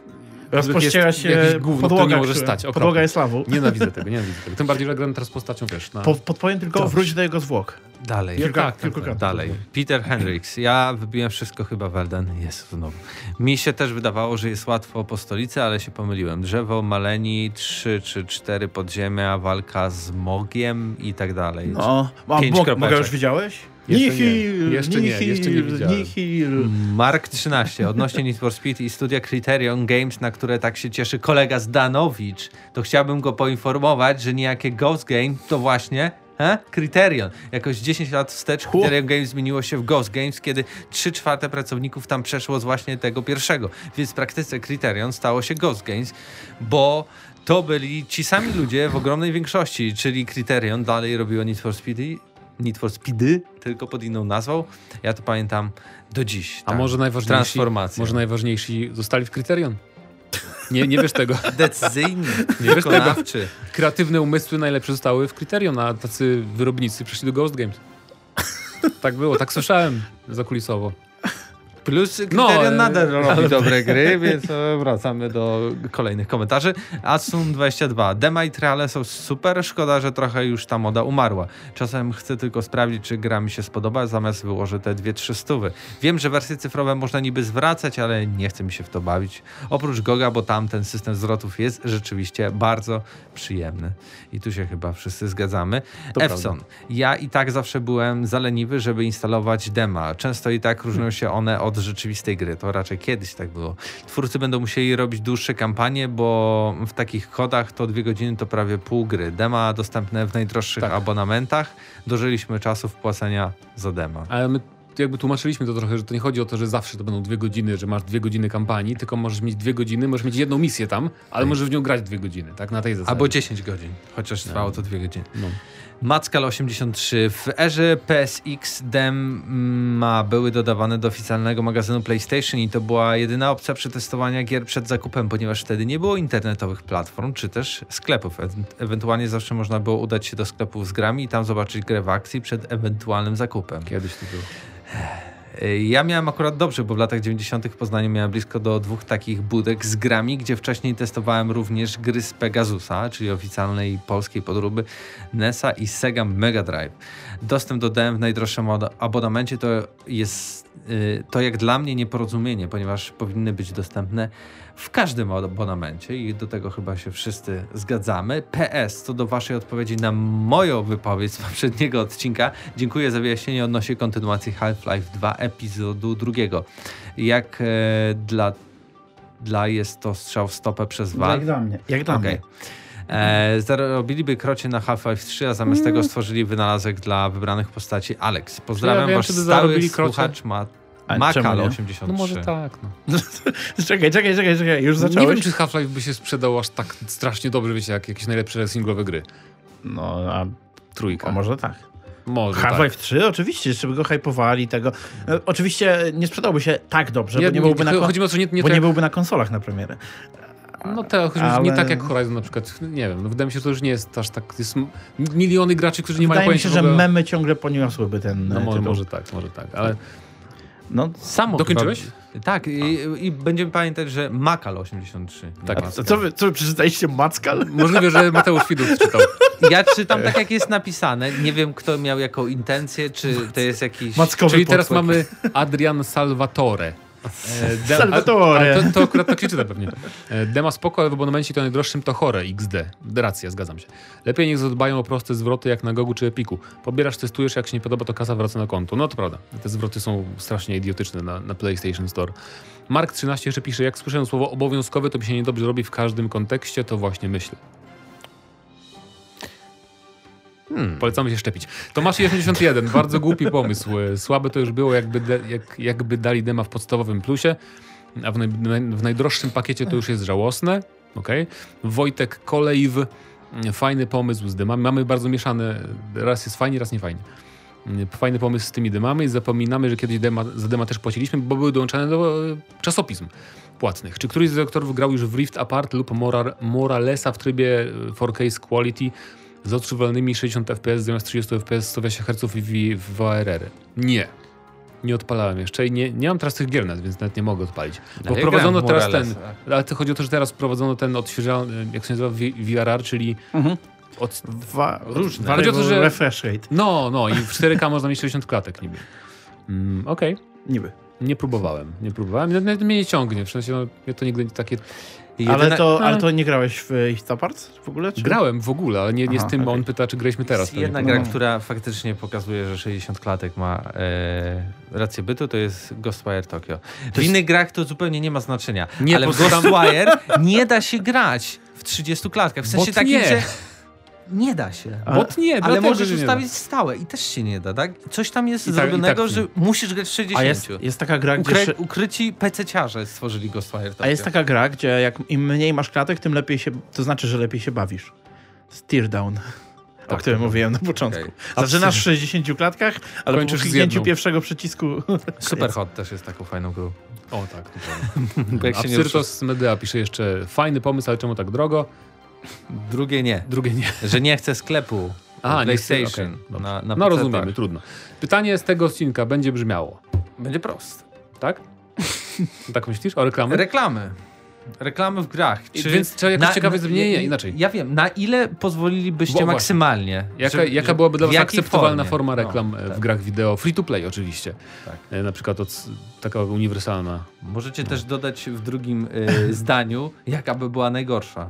rozpościera się jakieś gówno, podłoga, nie może stać. okropne. podłoga jest lawą. Nienawidzę tego, nienawidzę tego. Tym bardziej, że gram teraz postacią, wiesz, na... Po, podpowiem tylko, Dobrze. wróć do jego zwłok. Dalej. Kilka- tak, tak, kilkukrotnie. Dalej. Peter Hendricks. Ja wybiłem wszystko chyba Welden. Jest znowu. Mi się też wydawało, że jest łatwo po stolicy, ale się pomyliłem. Drzewo, maleni, trzy czy cztery podziemia, walka z mogiem i tak dalej. No, a. Boga już widziałeś? Jeszcze nie. Nihil, Jeszcze nie, nihil, jeszcze nie widziałem. Nihil. Mark 13. Odnośnie Need for Speed i studia Criterion Games, na które tak się cieszy kolega Zdanowicz, to chciałbym go poinformować, że niejakie Ghost Game to właśnie He? Criterion. Jakoś 10 lat wstecz. Criterion Games zmieniło się w Ghost Games, kiedy 3 czwarte pracowników tam przeszło z właśnie tego pierwszego. Więc w praktyce Criterion stało się Ghost Games, bo to byli ci sami ludzie w ogromnej większości, czyli Criterion dalej robiło Need for Speedy, Need for Speedy, tylko pod inną nazwą. Ja to pamiętam do dziś. A tak. może najważniejsi, może najważniejsi zostali w Kryterion? Nie, nie wiesz tego. Decyzyjny, Nie wiesz tego. wykonawczy. Kreatywne umysły najlepsze zostały w Kryterion, a tacy wyrobnicy przeszli do Ghost Games. Tak było, tak słyszałem zakulisowo. Plus Criterion No, e, nadal robi dobre gry, więc e, wracamy do kolejnych komentarzy. Asun22. Dema i triale są super, szkoda, że trochę już ta moda umarła. Czasem chcę tylko sprawdzić, czy gra mi się spodoba, zamiast wyłożę te dwie, trzy stówy. Wiem, że wersje cyfrowe można niby zwracać, ale nie chcę mi się w to bawić. Oprócz Goga, bo tam ten system zwrotów jest rzeczywiście bardzo przyjemny. I tu się chyba wszyscy zgadzamy. To Epson. Ja i tak zawsze byłem zaleniwy, żeby instalować dema. Często i tak różnią się one od rzeczywistej gry. To raczej kiedyś tak było. Twórcy będą musieli robić dłuższe kampanie, bo w takich kodach to dwie godziny to prawie pół gry. Dema dostępne w najdroższych Tak. abonamentach. Dożyliśmy czasów płacenia za dema. Ale my jakby tłumaczyliśmy to trochę, że to nie chodzi o to, że zawsze to będą dwie godziny, że masz dwie godziny kampanii, tylko możesz mieć dwie godziny, możesz mieć jedną misję tam, ale możesz w nią grać dwie godziny, tak? Na tej zasadzie. Albo 10 godzin, chociaż trwało to dwie godziny. No. Mackal 83. W erze PSX dema były dodawane do oficjalnego magazynu PlayStation i to była jedyna opcja przetestowania gier przed zakupem, ponieważ wtedy nie było internetowych platform czy też sklepów. E ewentualnie zawsze można było udać się do sklepów z grami i tam zobaczyć grę w akcji przed ewentualnym zakupem. Kiedyś to było. Ja miałem akurat dobrze, bo w latach 90. w Poznaniu miałem blisko do dwóch takich budek z grami, gdzie wcześniej testowałem również gry z Pegasusa, czyli oficjalnej polskiej podróby NESa i Sega Mega Drive. Dostęp do DM w najdroższym abonamencie to jest y, to jak dla mnie nieporozumienie, ponieważ powinny być dostępne w każdym abonamencie i do tego chyba się wszyscy zgadzamy. PS, co do waszej odpowiedzi na moją wypowiedź z poprzedniego odcinka, dziękuję za wyjaśnienie odnośnie kontynuacji Half-Life 2 epizodu drugiego. Jak e, dla, dla jest to strzał w stopę przez Jak Valve? dla mnie. Jak dla Okej. mnie. E, zarobiliby krocie na Half-Life 3, a zamiast tego stworzyli wynalazek dla wybranych postaci Alex. Pozdrawiam wiem, wasz stały słuchacz ma A czemu Makal nie? 83. No może tak, no. Czekaj, czekaj, czekaj, czekaj, już Nie zacząłeś? wiem, czy Half-Life by się sprzedał aż tak strasznie dobrze, wiecie, jak jakieś najlepsze singlowe gry. No, a, Trójka. a może tak. Może Half-Life tak. 3 oczywiście, jeszcze by go hypowali tego. E, Oczywiście nie sprzedałby się tak dobrze, Nie, bo nie byłby na, kon- chodzi mi o to, że nie, nie bo tak, nie byłby na konsolach na premierę. No tak, mi, że ale- nie tak jak Horizon na przykład. Nie wiem, no wydaje mi się, że to już nie jest aż tak. Jest miliony graczy, którzy nie mają Wydaje mi pojęcia się, że memy ciągle poniosłyby ten No może, może tak, może tak, ale No, Samo Dokończyłeś? Chyba, tak, i, i będziemy pamiętać, że Makal 83. nie Tak. co wy, co wy przeczytaliście Maccal? możliwe, że Mateusz Widut czytał. Ja czytam tak, jak jest napisane. Nie wiem, kto miał jaką intencję, czy to jest jakiś... Mackowy Czyli teraz mamy Adrian Salvatore. E, de- Salvatore. Ale to, to akurat tak się czyta pewnie. E, Dema spoko, ale w abonamencie to najdroższym to chore XD. Racja, zgadzam się. Lepiej niech zadbają o proste zwroty jak na Gogu czy Epiku. Pobierasz, testujesz, jak się nie podoba, to kasa wraca na konto. No to prawda. Te zwroty są strasznie idiotyczne na, na PlayStation Store. Mark13 jeszcze pisze, jak słyszę słowo obowiązkowe, to mi się niedobrze robi w każdym kontekście, to właśnie myślę. Hmm. Polecamy się szczepić. Tomasz 81, bardzo głupi pomysł. E, Słabe to już było, jakby, de, jak, jakby dali dema w podstawowym plusie, a w, naj, w najdroższym pakiecie to już jest żałosne. Okay. Wojtek Kolejw Fajny pomysł z dymami. Mamy bardzo mieszane, raz jest fajnie, raz nie fajnie. Fajny pomysł z tymi dymami zapominamy, że kiedyś dema, za dema też płaciliśmy, bo były dołączane do e, czasopism płatnych. Czy któryś z doktorów grał już w Rift Apart lub Moral, Moralesa w trybie e, 4K Quality z odczuwalnymi 60 FPS zamiast 30 FPS 120 Hz i w- VRR? Nie. Nie odpalałem jeszcze i nie, nie mam teraz tych gier nawet, więc nawet nie mogę odpalić. Bo ja wprowadzono teraz ten, ale to chodzi o to, że teraz wprowadzono ten odświeżany, jak się nazywa, VRR, czyli Mhm. od, Dwa, Różne. Chodzi o to, że- refresh rate. no, no i w 4K można mieć 60 klatek niby. Mm, Okej, Niby. nie próbowałem, nie próbowałem, nawet mnie nie ciągnie, w sensie no, mnie to nigdy nie takie... Jedyne- Ale, to, ale to nie grałeś w Rift Apart w ogóle? Czy? Grałem w ogóle, ale nie, nie Aha, z tym, bo okej. on pyta, czy graliśmy teraz. Jest jedna gra, która faktycznie pokazuje, że 60 klatek ma e, rację bytu, to jest Ghostwire Tokyo. W innych grach to zupełnie nie ma znaczenia, Nie, ale w Ghostwire nie da się grać w 30 klatkach. W sensie Bot takim, nie. że nie da się. Ale- Bot nie, Ale dlatego, możesz ustawić stałe i też się nie da, tak? Coś tam jest I tak- zrobionego, tak nie. że musisz grać w 60. A jest, jest taka gra, gdzie... Ukry, szy- ukryci PC-ciarze stworzyli Ghostwire Tokyo. A jest taka gra, gdzie jak im mniej masz klatek, tym lepiej się... To znaczy, że lepiej się bawisz. Teardown. O Tak, którym to- mówiłem na początku. Okej. Zaczynasz w 60 klatkach, ale Kończysz po kliknięciu pierwszego przycisku... Superhot też jest taką fajną grą. O tak, to prawda. Bo jak się nie Absyrtos Medea pisze jeszcze, fajny pomysł, ale czemu tak drogo? Drugie nie. Drugie nie. Że nie chce sklepu A, nie chcę- PlayStation. dobrze. na, na No PC-tach. rozumiemy, trudno. Pytanie z tego odcinka będzie brzmiało, Będzie proste. tak? tak myślisz? O reklamy? Reklamy. Reklamy w grach. I więc trzeba jakoś ciekawe zrobić- nie, nie, inaczej. Ja wiem, na ile pozwolilibyście Bo maksymalnie? Jaka, że- jaka byłaby dla w Was akceptowalna formie? forma No, reklam w tak. grach wideo? Free to play oczywiście. Tak. E, Na przykład od, taka uniwersalna. Możecie też dodać w drugim y, zdaniu, jaka by była najgorsza.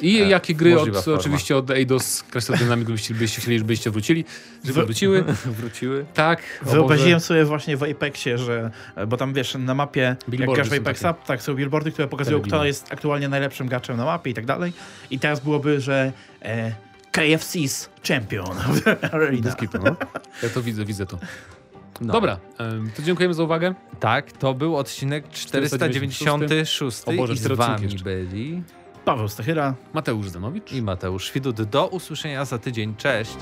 I E, jakie gry od, forma. oczywiście od Eidos Crystal Dynamics byście, byście chcieli, żebyście wrócili, żeby wróciły. Wróciły. Tak. Wyobraziłem sobie właśnie w Apexie, że, bo tam wiesz, na mapie, jak Billboardy grasz w są Apexa, tak, są billboardy, które pokazują, kto Telewizja. jest aktualnie najlepszym graczem na mapie i tak dalej. I teraz byłoby, że e, KFC's champion arena. No. Ja to widzę, widzę to. No. Dobra, to dziękujemy za uwagę. Tak, to był odcinek 496 O Boże, i z wami jeszcze. byli Paweł Stachyra. Mateusz Zanowicz. i Mateusz Widut. Do usłyszenia za tydzień. Cześć!